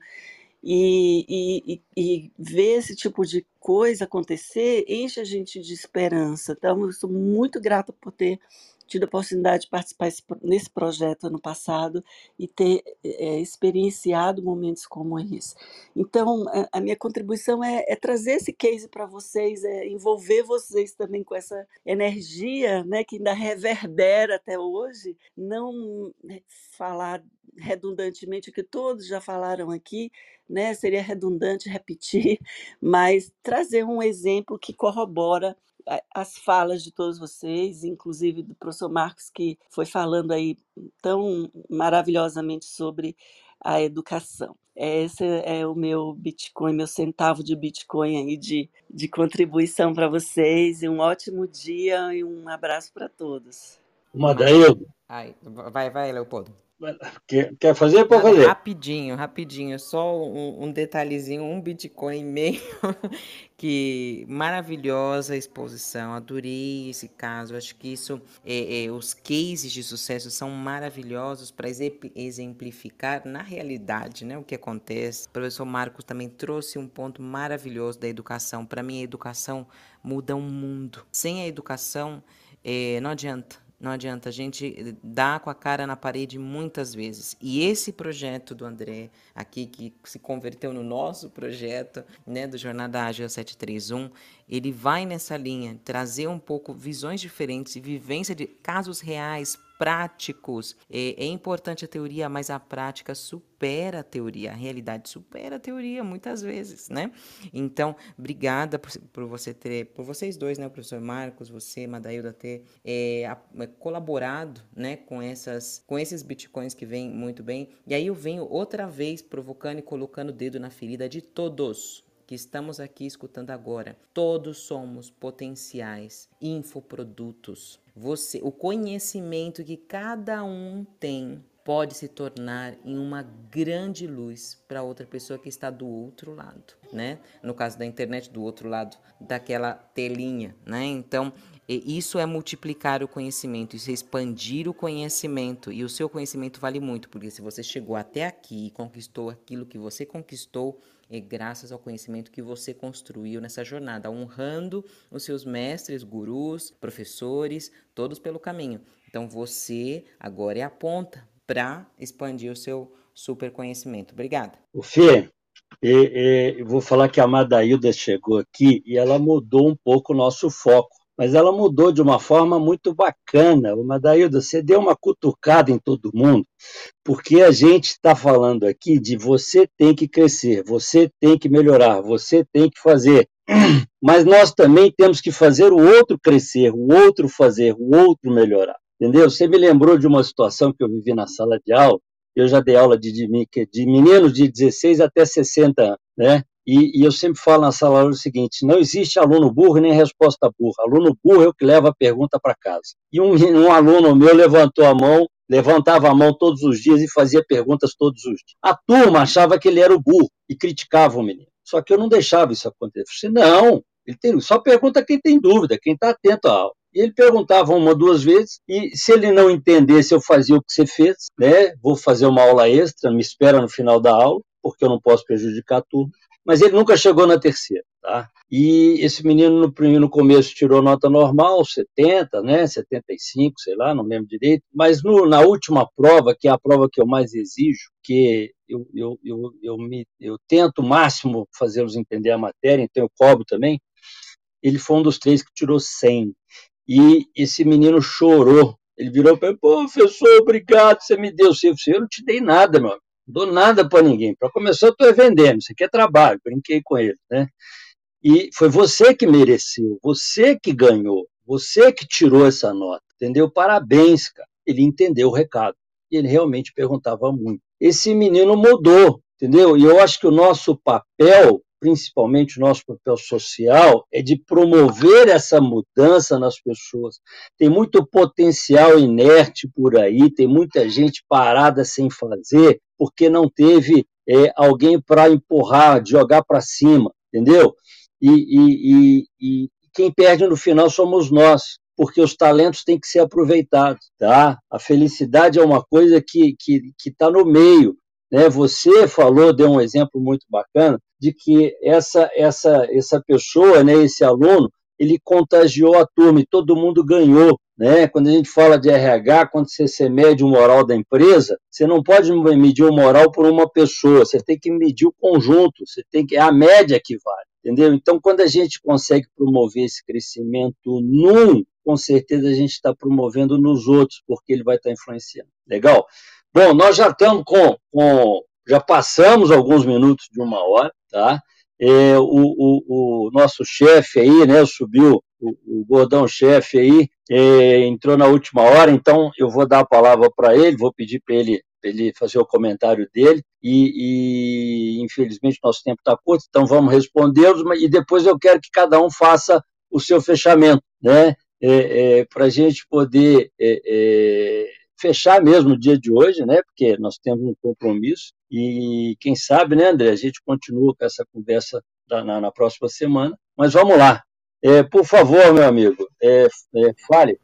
e, e, e, ver esse tipo de coisa acontecer enche a gente de esperança. Então, eu sou muito grata por ter tido a oportunidade de participar nesse projeto ano passado e ter é, experienciado momentos como esse. Então, a, a minha contribuição é, é, trazer esse case para vocês, é envolver vocês também com essa energia né, que ainda reverbera até hoje, não né, falar redundantemente o que todos já falaram aqui, né? Seria redundante repetir, (laughs) mas trazer um exemplo que corrobora as falas de todos vocês, inclusive do professor Marcos, que foi falando aí tão maravilhosamente sobre a educação. Esse é o meu Bitcoin, meu centavo de Bitcoin aí de, de contribuição para vocês. E um ótimo dia e um abraço para todos. Madaildo. Ai, vai, vai, Leopoldo. Quer, quer fazer? Pode fazer. Rapidinho, rapidinho. Só um, um detalhezinho, um Bitcoin e meio. (laughs) que maravilhosa exposição. Adorei esse caso. Acho que isso, é, é, os cases de sucesso são maravilhosos para exemplificar na realidade, né, o que acontece. O professor Marcos também trouxe um ponto maravilhoso da educação. Para mim, a educação muda o mundo. Sem a educação, é, não adianta não adianta, a gente dá com a cara na parede muitas vezes. E esse projeto do André, aqui, que se converteu no nosso projeto, né, do Jornada Ágil 731, ele vai nessa linha, trazer um pouco visões diferentes e vivência de casos reais, práticos. É, é, importante a teoria, mas a prática supera a teoria, a realidade supera a teoria muitas vezes, né? Então, obrigada por, por você ter, por vocês dois, né, o professor Marcos, você, Madailda, ter é, a, é, colaborado, né, com essas, com esses bitcoins que vêm muito bem. E aí eu venho outra vez provocando e colocando o dedo na ferida de todos, que estamos aqui escutando agora, todos somos potenciais infoprodutos. Você, o conhecimento que cada um tem pode se tornar em uma grande luz para outra pessoa que está do outro lado, né? No caso da internet, do outro lado daquela telinha, né? Então, isso é multiplicar o conhecimento, isso é expandir o conhecimento. E o seu conhecimento vale muito, porque se você chegou até aqui e conquistou aquilo que você conquistou, é graças ao conhecimento que você construiu nessa jornada, honrando os seus mestres, gurus, professores, todos pelo caminho. Então você agora é a ponta para expandir o seu super conhecimento. Obrigada. O Fê, eu vou falar que a Madailda chegou aqui e ela mudou um pouco o nosso foco mas ela mudou de uma forma muito bacana. Madailda, você deu uma cutucada em todo mundo, porque a gente está falando aqui de você tem que crescer, você tem que melhorar, você tem que fazer. (clears throat) Mas nós também temos que fazer o outro crescer, o outro fazer, o outro melhorar. Entendeu? Você me lembrou de uma situação que eu vivi na sala de aula. Eu já dei aula de, de, de meninos de 16 até 60 anos, né? E, e, eu sempre falo na sala o seguinte: não existe aluno burro nem resposta burra. Aluno burro é o que leva a pergunta para casa. E um, um, aluno meu levantou a mão, levantava a mão todos os dias e fazia perguntas todos os dias. A turma achava que ele era o burro e criticava o menino. Só que eu não deixava isso acontecer. Eu falei, não, ele tem, só pergunta quem tem dúvida, quem está atento à aula. E ele perguntava uma, duas vezes, e se ele não entendesse, eu fazia o que você fez, né? Vou fazer uma aula extra, me espera no final da aula, porque eu não posso prejudicar turma mas ele nunca chegou na terceira. Tá? E esse menino no, no começo tirou nota normal, 70, né, 75, sei lá, não lembro direito, mas no, na última prova, que é a prova que eu mais exijo, que eu, eu, eu, eu, me, eu tento o máximo fazê-los entender a matéria, então eu cobro também, ele foi um dos três que tirou 100. E esse menino chorou. Ele virou para mim, professor, obrigado, você me deu. Eu não te dei nada, meu amigo dou nada para ninguém. Para começar, eu estou vendendo, isso aqui é trabalho, brinquei com ele, né? E foi você que mereceu, você que ganhou, você que tirou essa nota, entendeu? Parabéns, cara. Ele entendeu o recado e ele realmente perguntava muito. Esse menino mudou, entendeu? E eu acho que o nosso papel principalmente o nosso papel social, é de promover essa mudança nas pessoas. Tem muito potencial inerte por aí, tem muita gente parada sem fazer, porque não teve é, alguém para empurrar, jogar para cima, entendeu? E, e, e, e quem perde no final somos nós, porque os talentos têm que ser aproveitados, tá? A felicidade é uma coisa que que está no meio, né? Você falou, deu um exemplo muito bacana de que essa essa essa pessoa, né, esse aluno, ele contagiou a turma e todo mundo ganhou. Né? Quando a gente fala de RH, quando você, mede o moral da empresa, você não pode medir o moral por uma pessoa, você tem que medir o conjunto, você tem que é a média que vale, entendeu? Então, quando a gente consegue promover esse crescimento num, com certeza a gente está promovendo nos outros, porque ele vai estar tá influenciando. Legal? Bom, nós já estamos com, com já passamos alguns minutos de uma hora, tá? É, o, o, o, nosso chefe aí, né, subiu, o, o gordão-chefe aí, é, entrou na última hora, então eu vou dar a palavra para ele, vou pedir para ele, ele fazer o comentário dele, e, e infelizmente nosso tempo está curto, então vamos respondê-los, e depois eu quero que cada um faça o seu fechamento, né, é, é para a gente poder é, é, fechar mesmo o dia de hoje, né? Porque nós temos um compromisso e quem sabe, né, André, a gente continua com essa conversa na, na próxima semana. Mas vamos lá. É, por favor, meu amigo, é, é, fale.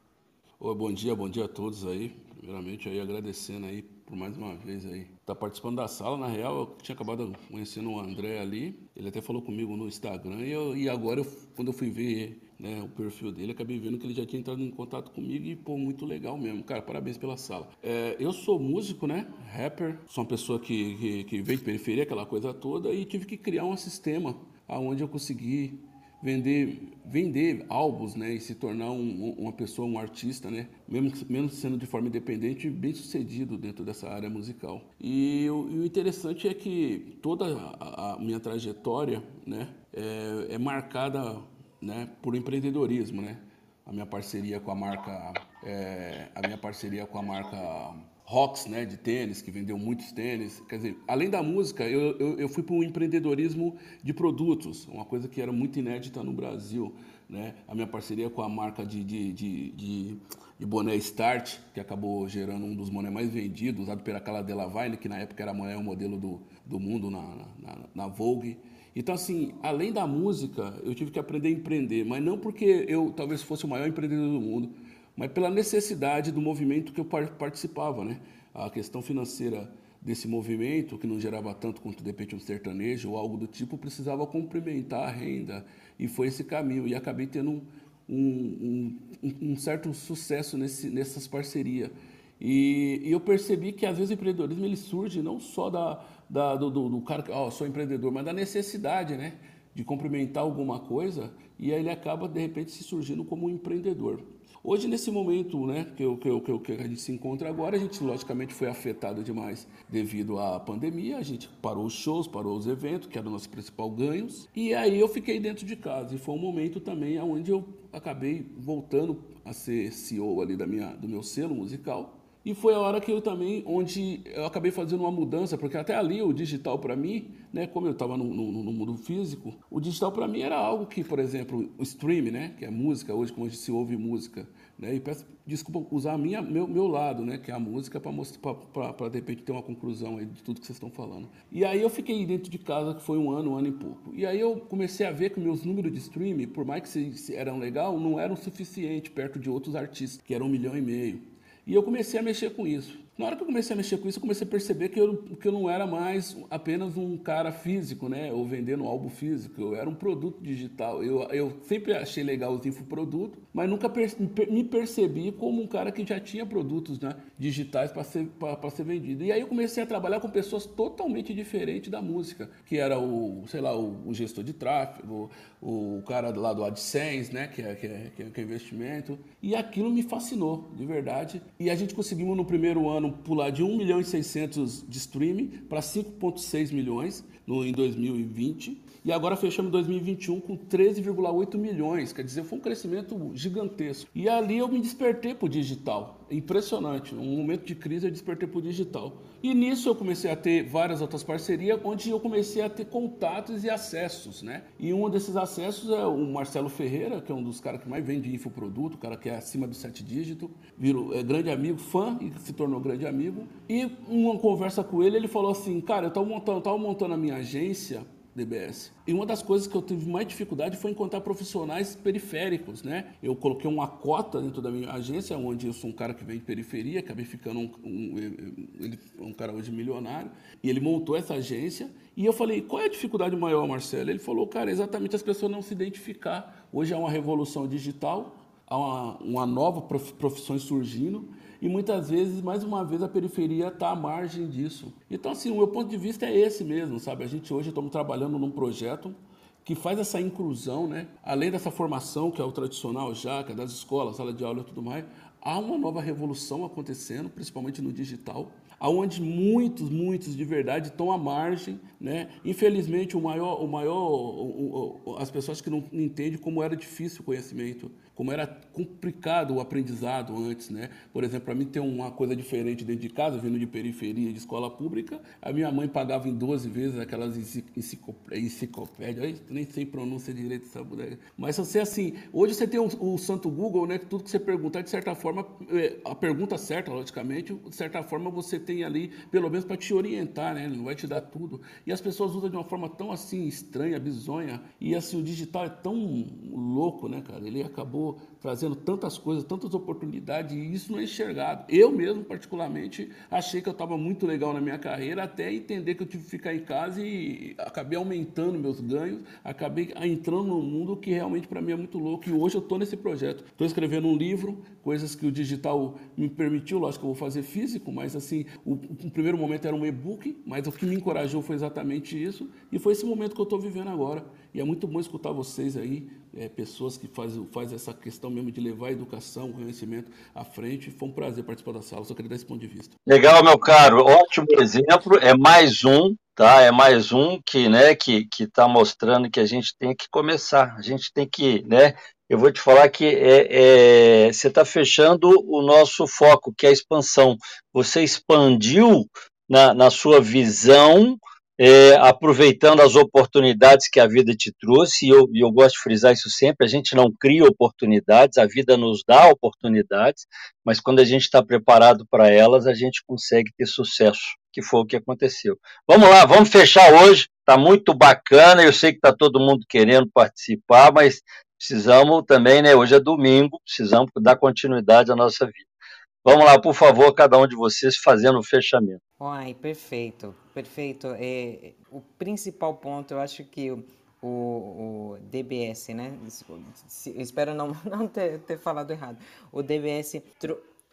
Oi, bom dia, bom dia a todos aí. Primeiramente aí agradecendo aí por mais uma vez aí tá participando da sala. Na real, eu tinha acabado conhecendo o André ali. Ele até falou comigo no Instagram e, eu, e agora eu, quando eu fui ver né, o perfil dele, acabei vendo que ele já tinha entrado em contato comigo e, pô, muito legal mesmo. Cara, parabéns pela sala. É, eu sou músico, né? Rapper, sou uma pessoa que, que, que veio de periferia, aquela coisa toda, e tive que criar um sistema onde eu consegui vender, vender álbuns, né, e se tornar um, uma pessoa, um artista, né, mesmo, mesmo sendo de forma independente, bem sucedido dentro dessa área musical. E, o, e o interessante é que toda a, a minha trajetória, né, é, é, marcada, né, por empreendedorismo, né, a minha parceria com a marca, é, a minha parceria com a marca Rocks, né, de tênis, que vendeu muitos tênis. Quer dizer, além da música, eu, eu, eu fui para o empreendedorismo de produtos, uma coisa que era muito inédita no Brasil. Né? A minha parceria com a marca de, de, de, de, de boné Start, que acabou gerando um dos bonés mais vendidos, usado pela Cala Della que na época era o modelo do, do mundo na, na, na Vogue. Então, assim, além da música, eu tive que aprender a empreender, mas não porque eu talvez fosse o maior empreendedor do mundo, mas pela necessidade do movimento que eu participava, né? A questão financeira desse movimento, que não gerava tanto quanto de repente um sertanejo ou algo do tipo, precisava complementar a renda. E foi esse caminho. E acabei tendo um, um, um, certo sucesso nesse, nessas parcerias. E, e, eu percebi que às vezes o empreendedorismo ele surge não só da, da do, do, do, cara que, oh, sou empreendedor, mas da necessidade, né? De complementar alguma coisa e aí ele acaba de repente se surgindo como um empreendedor. Hoje, nesse momento né, que, eu, que, eu, que, a gente se encontra agora, a gente logicamente foi afetado demais devido à pandemia. A gente parou os shows, parou os eventos, que era o nosso principal ganhos. E aí eu fiquei dentro de casa. E foi um momento também onde eu acabei voltando a ser CEO ali da minha, do meu selo musical. E foi a hora que eu também, onde eu acabei fazendo uma mudança, porque até ali o digital para mim, né, como eu estava no, no, no, mundo físico, o digital para mim era algo que, por exemplo, o stream, né, que é música, hoje como gente se ouve música, né, e peço desculpa usar a minha, meu, meu lado, né, que é a música, para de repente ter uma conclusão aí de tudo que vocês estão falando. E aí eu fiquei dentro de casa, que foi um ano, um ano e pouco. E aí eu comecei a ver que meus números de stream, por mais que eram legal, não eram suficientes perto de outros artistas, que eram um milhão e meio. E eu comecei a mexer com isso. Na hora que eu comecei a mexer com isso, eu comecei a perceber que eu, que eu não era mais apenas um cara físico, né? Ou vendendo álbum físico. Eu era um produto digital. Eu, eu sempre achei legal os infoprodutos, mas nunca per, me percebi como um cara que já tinha produtos né, digitais para ser, ser vendido. E aí eu comecei a trabalhar com pessoas totalmente diferentes da música, que era o, sei lá, o, o gestor de tráfego, o, o, cara lá do AdSense, né? Que é, que, é, que é investimento. E aquilo me fascinou, de verdade. E a gente conseguimos no primeiro ano pular de 1 milhão e 600 de streaming para 5,6 milhões no, em 2020. E agora fechamos 2021 com 13,8 milhões. Quer dizer, foi um crescimento gigantesco. E ali eu me despertei para o digital. Impressionante. Um momento de crise eu despertei para o digital. E nisso eu comecei a ter várias outras parcerias, onde eu comecei a ter contatos e acessos, né? E um desses acessos é o Marcelo Ferreira, que é um dos caras que mais vende infoproduto, cara que é acima dos sete dígitos, virou é, grande amigo, fã e se tornou grande amigo. E uma conversa com ele, ele falou assim, cara, eu estava montando, eu montando a minha agência DBS. E uma das coisas que eu tive mais dificuldade foi encontrar profissionais periféricos, né? Eu coloquei uma cota dentro da minha agência, onde eu sou um cara que vem de periferia, acabei ficando um, um, um cara hoje milionário, e ele montou essa agência, e eu falei, qual é a dificuldade maior, Marcelo? Ele falou, cara, exatamente as pessoas não se identificar. Hoje há uma revolução digital, há uma, uma nova profissão surgindo, e muitas vezes, mais uma vez, a periferia está à margem disso. Então, assim, o meu ponto de vista é esse mesmo, sabe? A gente hoje estamos trabalhando num projeto que faz essa inclusão, né? Além dessa formação que é o tradicional já, que é das escolas, sala de aula e tudo mais, há uma nova revolução acontecendo, principalmente no digital, aonde muitos, muitos de verdade estão à margem, né? Infelizmente, o maior, o maior, o, o, as pessoas que não entendem como era difícil o conhecimento como era complicado o aprendizado antes, né? Por exemplo, para mim ter uma coisa diferente dentro de casa, vindo de periferia, de escola pública, a minha mãe pagava em 12 vezes aquelas enciclopédias, nem sei pronúncia direito essa bodega. Mas você assim, hoje você tem o, o, santo Google, né? Que tudo que você perguntar, de certa forma, é, a pergunta certa, logicamente, de certa forma você tem ali, pelo menos para te orientar, né? Não vai te dar tudo. E as pessoas usam de uma forma tão assim estranha, bizonha, e assim o digital é tão louco, né, cara? Ele acabou trazendo tantas coisas, tantas oportunidades, e isso não é enxergado. Eu mesmo, particularmente, achei que eu estava muito legal na minha carreira, até entender que eu tive que ficar em casa e acabei aumentando meus ganhos, acabei entrando num mundo que realmente para mim é muito louco. E hoje eu estou nesse projeto. Estou escrevendo um livro, coisas que o digital me permitiu, lógico que eu vou fazer físico, mas assim, o, o primeiro momento era um e-book, mas o que me encorajou foi exatamente isso, e foi esse momento que eu estou vivendo agora. E é muito bom escutar vocês aí, é, pessoas que fazem faz essa questão mesmo de levar a educação, o conhecimento à frente. Foi um prazer participar da sala, só queria dar esse ponto de vista. Legal, meu caro, ótimo exemplo. É mais um, tá? É mais um que, né, que que está mostrando que a gente tem que começar, a gente tem que, né? Eu vou te falar que é, é você está fechando o nosso foco, que é a expansão. Você expandiu na, na sua visão é, aproveitando as oportunidades que a vida te trouxe, e eu, eu gosto de frisar isso sempre: a gente não cria oportunidades, a vida nos dá oportunidades, mas quando a gente está preparado para elas, a gente consegue ter sucesso, que foi o que aconteceu. Vamos lá, vamos fechar hoje, está muito bacana, eu sei que está todo mundo querendo participar, mas precisamos também, né? Hoje é domingo, precisamos dar continuidade à nossa vida. Vamos lá, por favor, cada um de vocês fazendo o fechamento. Ai, perfeito, perfeito. É, o principal ponto, eu acho que o, o DBS, né? Espero não, (laughs) não ter, ter falado errado. O DBS.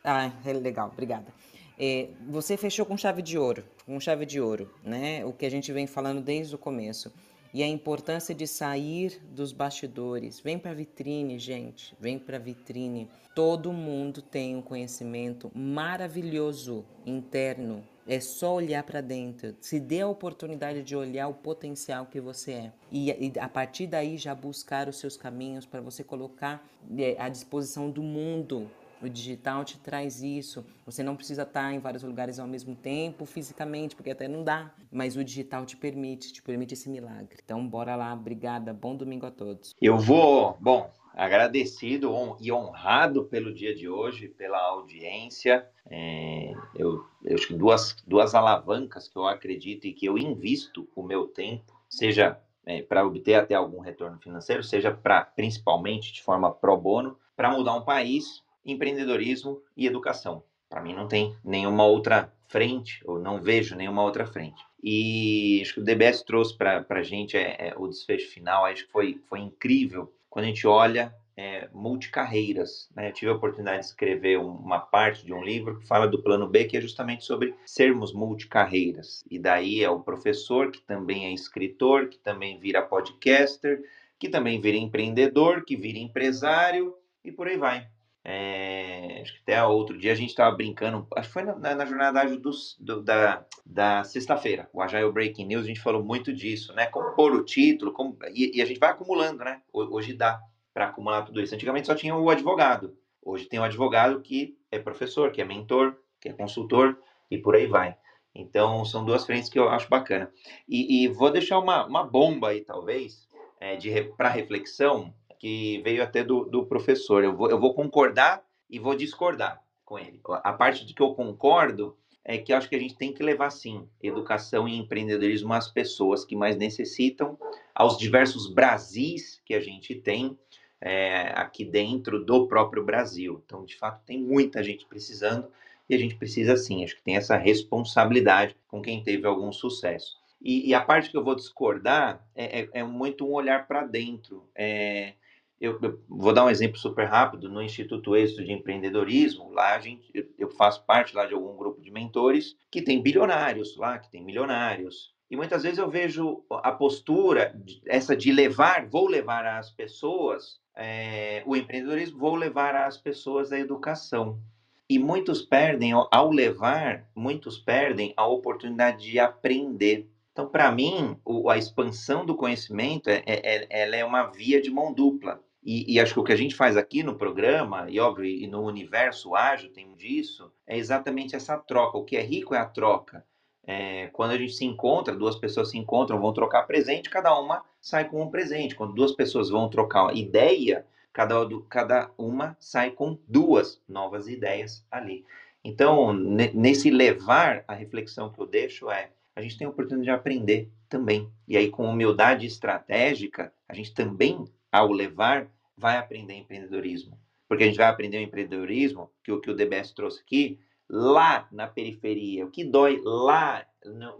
Ah, é legal, obrigada. É, você fechou com chave de ouro, com chave de ouro, né? O que a gente vem falando desde o começo e a importância de sair dos bastidores. Vem para a vitrine, gente, vem para a vitrine. Todo mundo tem um conhecimento maravilhoso interno. É só olhar para dentro. Se dê a oportunidade de olhar o potencial que você é. E, e a partir daí já buscar os seus caminhos para você colocar é, à disposição do mundo o digital te traz isso. Você não precisa estar em vários lugares ao mesmo tempo, fisicamente, porque até não dá. Mas o digital te permite, te permite esse milagre. Então, bora lá. Obrigada. Bom domingo a todos. Eu vou, bom, agradecido e honrado pelo dia de hoje, pela audiência. É, eu, eu acho que duas, duas alavancas que eu acredito e que eu invisto o meu tempo, seja é, para obter até algum retorno financeiro, seja para principalmente de forma pro bono, para mudar um país empreendedorismo e educação. Para mim não tem nenhuma outra frente, ou não vejo nenhuma outra frente. E acho que o DBS trouxe para a gente é, é, o desfecho final, acho que foi, foi incrível quando a gente olha é, multicarreiras. Né? Eu tive a oportunidade de escrever uma parte de um livro que fala do plano B, que é justamente sobre sermos multicarreiras. E daí é o professor, que também é escritor, que também vira podcaster, que também vira empreendedor, que vira empresário e por aí vai. É, acho que até outro dia a gente estava brincando, acho que foi na, na jornada dos, do, da, da sexta-feira, o Agile Breaking News, a gente falou muito disso, né? Como pôr o título, como, e, e a gente vai acumulando, né? Hoje dá para acumular tudo isso. Antigamente só tinha o advogado, hoje tem o advogado que é professor, que é mentor, que é consultor e por aí vai. Então são duas frentes que eu acho bacana. E, e vou deixar uma, uma bomba aí, talvez, é, para reflexão que veio até do, do professor. Eu vou, eu vou concordar e vou discordar com ele. A parte de que eu concordo é que acho que a gente tem que levar, sim, educação e empreendedorismo às pessoas que mais necessitam, aos diversos Brasis que a gente tem é, aqui dentro do próprio Brasil. Então, de fato, tem muita gente precisando e a gente precisa, sim, acho que tem essa responsabilidade com quem teve algum sucesso. E, e a parte que eu vou discordar é, é, é muito um olhar para dentro. É, eu, eu, vou dar um exemplo super rápido. No Instituto Êxito de Empreendedorismo, lá a gente, eu, eu faço parte lá de algum grupo de mentores que tem bilionários lá, que tem milionários. E muitas vezes eu vejo a postura, essa de levar, vou levar as pessoas, é, o empreendedorismo, vou levar as pessoas à educação. E muitos perdem, ao levar, muitos perdem a oportunidade de aprender. Então, para mim, o, a expansão do conhecimento é, é, é, ela é uma via de mão dupla. E, e, acho que o que a gente faz aqui no programa, e óbvio, e no universo ágil tem disso, é exatamente essa troca. O que é rico é a troca. É, quando a gente se encontra, duas pessoas se encontram, vão trocar presente, cada uma sai com um presente. Quando duas pessoas vão trocar ideia, cada, cada uma sai com duas novas ideias ali. Então, nesse levar, a reflexão que eu deixo é: a gente tem a oportunidade de aprender também. E aí, com humildade estratégica, a gente também, ao levar, vai aprender empreendedorismo. Porque a gente vai aprender o empreendedorismo, que o que o DBS trouxe aqui, lá na periferia, o que dói lá,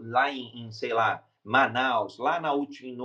lá em, em sei lá, Manaus, lá na última em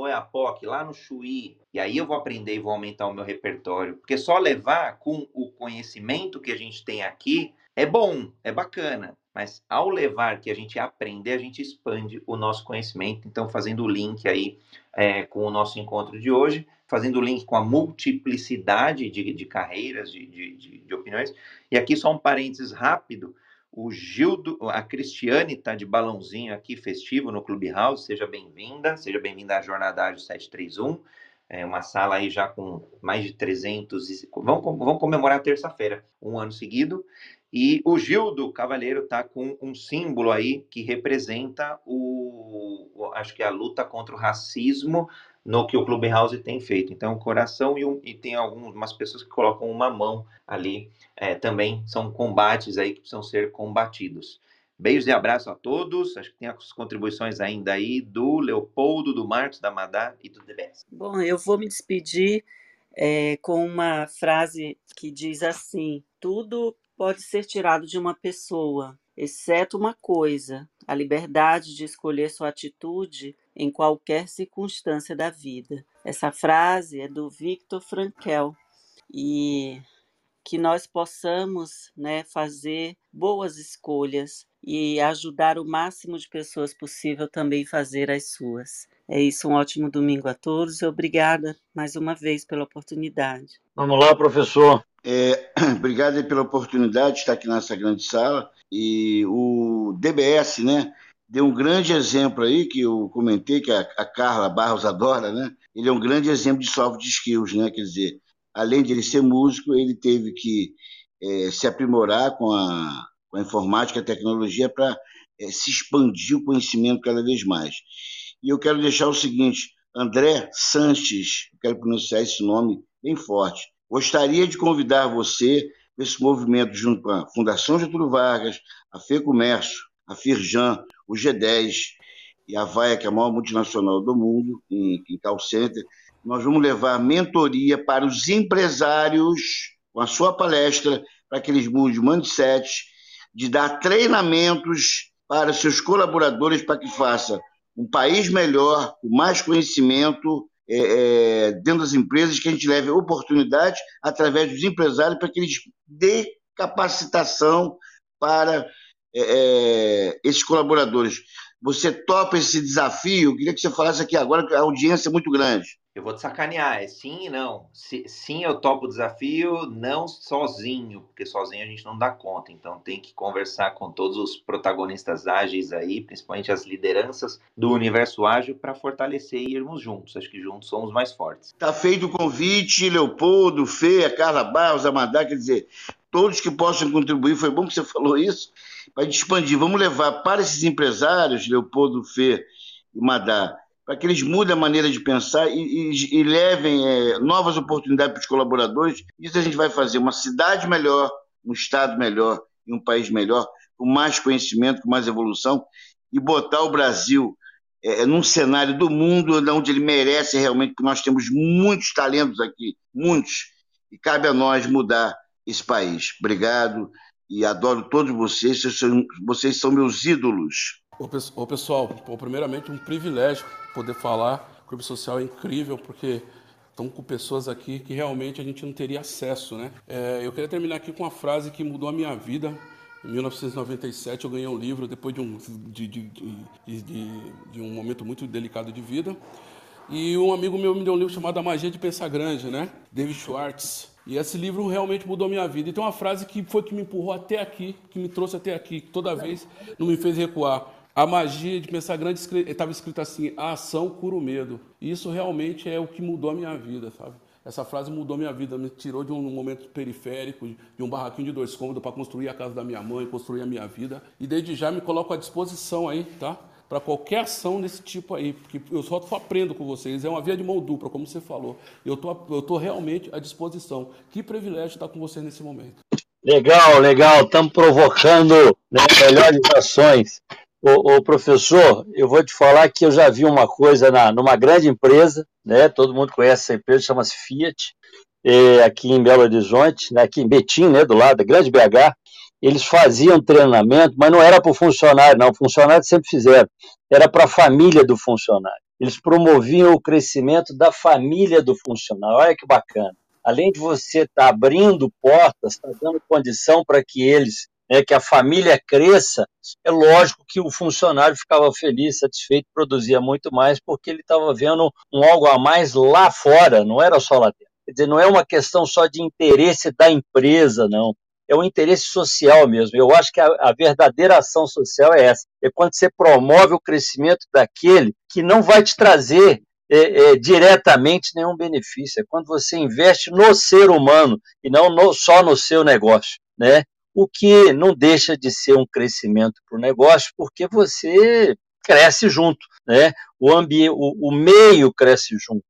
lá no Chuí. E aí eu vou aprender e vou aumentar o meu repertório. Porque só levar com o conhecimento que a gente tem aqui é bom, é bacana. Mas ao levar que a gente aprender, a gente expande o nosso conhecimento. Então, fazendo o link aí é, com o nosso encontro de hoje, fazendo o link com a multiplicidade de, de carreiras, de, de, de opiniões. E aqui só um parênteses rápido o Gildo, a Cristiane está de balãozinho aqui festivo no Clubhouse. Seja bem-vinda, seja bem-vinda à Jornada Ágil 731. É uma sala aí já com mais de 300. E... Vamos, vamos comemorar terça-feira, um ano seguido. E o Gildo Cavalheiro está com um símbolo aí que representa o, acho que é a luta contra o racismo no que o Clubhouse tem feito. Então, coração e, um, e tem algumas pessoas que colocam uma mão ali. É, também são combates aí que precisam ser combatidos. Beijos e abraços a todos. Acho que tem as contribuições ainda aí do Leopoldo, do Marcos, da Madá e do DBS. Bom, eu vou me despedir é, com uma frase que diz assim: tudo pode ser tirado de uma pessoa, exceto uma coisa: a liberdade de escolher sua atitude em qualquer circunstância da vida. Essa frase é do Viktor Frankl e que nós possamos né, fazer boas escolhas e ajudar o máximo de pessoas possível também fazer as suas. É isso, um ótimo domingo a todos e obrigada mais uma vez pela oportunidade. Vamos lá, professor. É, (clears throat) obrigado pela oportunidade de estar aqui nessa grande sala. E o DBS, né? deu um grande exemplo aí, que eu comentei, que a, a Carla Barros adora, né? Ele é um grande exemplo de soft skills, né? Quer dizer, além de ele ser músico, ele teve que é, se aprimorar com a, com a informática, a tecnologia, para é, se expandir o conhecimento cada vez mais. E eu quero deixar o seguinte: André Sanches, quero pronunciar esse nome bem forte. Gostaria de convidar você para esse movimento junto com a Fundação Getúlio Vargas, a Fê Comércio, a Firjan, o G10 e a Vaia, que é a maior multinacional do mundo, em, em call center, nós vamos levar mentoria para os empresários, com a sua palestra, para que eles mudem o mindset, de dar treinamentos para seus colaboradores para que faça um país melhor, com mais conhecimento é, é, dentro das empresas, que a gente leve oportunidades através dos empresários para que eles dê capacitação para é, é, esses colaboradores. Você topa esse desafio? Eu queria que você falasse aqui agora, que a audiência é muito grande. Eu vou te sacanear, é sim e não. Se, sim, eu topo o desafio, não sozinho, porque sozinho a gente não dá conta. Então tem que conversar com todos os protagonistas ágeis aí, principalmente as lideranças do universo ágil, para fortalecer e irmos juntos. Acho que juntos somos mais fortes. Tá feito o convite, Leopoldo, Fê, Carla Barros, Amadá, quer dizer, todos que possam contribuir. Foi bom que você (laughs) falou isso para expandir. Vamos levar para esses empresários, Leopoldo, Fê e Madá, para que eles mudem a maneira de pensar e, e, e levem é, novas oportunidades para os colaboradores. Isso a gente vai fazer uma cidade melhor, um estado melhor e um país melhor, com mais conhecimento, com mais evolução, e botar o Brasil é, num cenário do mundo onde ele merece realmente, porque nós temos muitos talentos aqui, muitos, e cabe a nós mudar esse país. Obrigado e adoro todos vocês, vocês são meus ídolos. Ô, pessoal, primeiramente um privilégio poder falar. O Clube Social é incrível porque estão com pessoas aqui que realmente a gente não teria acesso, né? É, eu queria terminar aqui com uma frase que mudou a minha vida. Em 1997 eu ganhei um livro depois de um, de, de, de, de, um momento muito delicado de vida. E um amigo meu me deu um livro chamado A Magia de Pensar Grande, né? David Schwartz. E esse livro realmente mudou a minha vida. E tem uma frase que foi que me empurrou até aqui, que me trouxe até aqui, que toda vez não me fez recuar. A magia de pensar grande estava escrito assim: a ação cura o medo. E isso realmente é o que mudou a minha vida, sabe? Essa frase mudou minha vida, me tirou de um momento periférico, de um barraquinho de dois cômodos para construir a casa da minha mãe, construir a minha vida. E desde já me coloco à disposição aí, tá? Para qualquer ação desse tipo aí, porque eu só aprendo com vocês, é uma via de mão dupla, como você falou. Eu tô, eu tô realmente à disposição. Que privilégio estar com vocês nesse momento. Legal, legal. Estamos provocando né, melhores ações. Ô, ô, professor, eu vou te falar que eu já vi uma coisa na, numa grande empresa, né? Todo mundo conhece essa empresa, chama-se Fiat, é, aqui em Belo Horizonte, né, aqui em Betim, né, do lado, da grande BH. Eles faziam treinamento, mas não era para o funcionário, não. O funcionário sempre fizeram. Era para a família do funcionário. Eles promoviam o crescimento da família do funcionário. Olha que bacana. Além de você estar tá abrindo portas, está dando condição para que eles né, que a família cresça, é lógico que o funcionário ficava feliz, satisfeito, produzia muito mais, porque ele estava vendo um algo a mais lá fora, não era só lá dentro. Quer dizer, não é uma questão só de interesse da empresa, não. É um interesse social mesmo. Eu acho que a, a verdadeira ação social é essa. É quando você promove o crescimento daquele que não vai te trazer é, é, diretamente nenhum benefício. É quando você investe no ser humano e não no, só no seu negócio. Né? O que não deixa de ser um crescimento para o negócio, porque você cresce junto, né? o, ambiente, o, o meio cresce junto.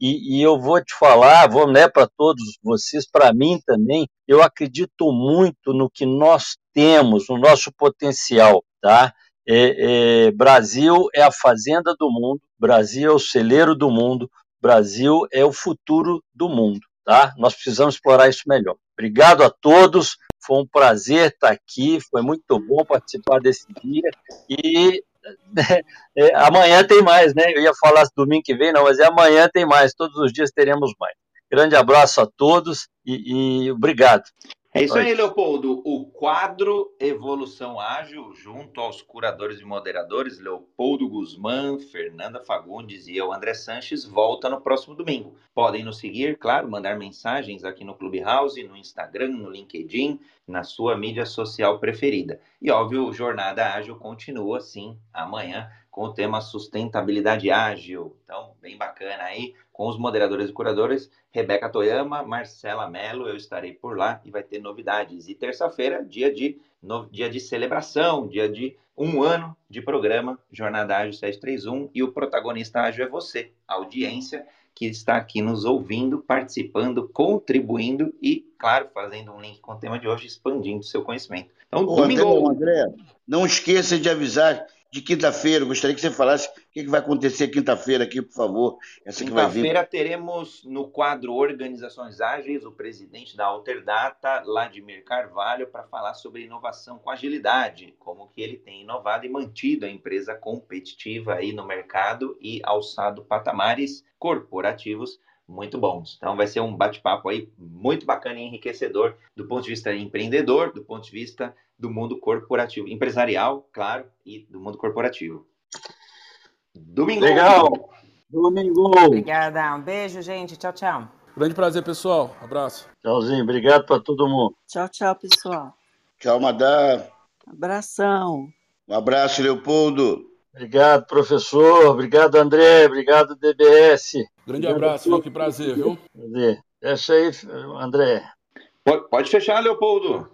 E, e, eu vou te falar, vou né, para todos vocês, para mim também, eu acredito muito no que nós temos, no nosso potencial, tá? É, é, Brasil é a fazenda do mundo, Brasil é o celeiro do mundo, Brasil é o futuro do mundo, tá? Nós precisamos explorar isso melhor. Obrigado a todos. Foi um prazer estar aqui, foi muito bom participar desse dia. E (laughs) é, amanhã tem mais, né? Eu ia falar domingo que vem, não, mas é amanhã tem mais, todos os dias teremos mais. Grande abraço a todos e, e obrigado. É isso aí, Leopoldo. O quadro Evolução Ágil, junto aos curadores e moderadores, Leopoldo Guzmán, Fernanda Fagundes e eu, André Sanches, volta no próximo domingo. Podem nos seguir, claro, mandar mensagens aqui no Clubhouse, no Instagram, no LinkedIn, na sua mídia social preferida. E, óbvio, Jornada Ágil continua, sim, amanhã, com o tema Sustentabilidade Ágil. Então, bem bacana aí com os moderadores e curadores, Rebeca Toyama, Marcela Mello, eu estarei por lá e vai ter novidades. E terça-feira, dia de, no, dia de celebração, dia de um ano de programa Jornada Ágil 731 e o protagonista ágil é você, a audiência que está aqui nos ouvindo, participando, contribuindo e, claro, fazendo um link com o tema de hoje, expandindo seu conhecimento. Então, Ô, domingo... André, não esqueça de avisar de quinta-feira. Gostaria que você falasse o que vai acontecer quinta-feira aqui, por favor. Quinta-feira teremos no quadro Organizações Ágeis o presidente da Alterdata, Vladimir Carvalho, para falar sobre inovação com agilidade, como que ele tem inovado e mantido a empresa competitiva aí no mercado e alçado patamares corporativos muito bons. Então vai ser um bate-papo aí muito bacana e enriquecedor do ponto de vista empreendedor, do ponto de vista do mundo corporativo, empresarial, claro, e do mundo corporativo. Domingo. Legal. Domingo. Obrigada. Um beijo, gente. Tchau, tchau. Grande prazer, pessoal. Abraço. Tchauzinho. Obrigado para todo mundo. Tchau, tchau, pessoal. Tchau, Madá. Abração. Um abraço, Leopoldo. Obrigado, professor. Obrigado, André. Obrigado, DBS. Grande Obrigado abraço, viu? Que prazer, viu? Prazer. Fecha aí, André. Pode, pode fechar, Leopoldo.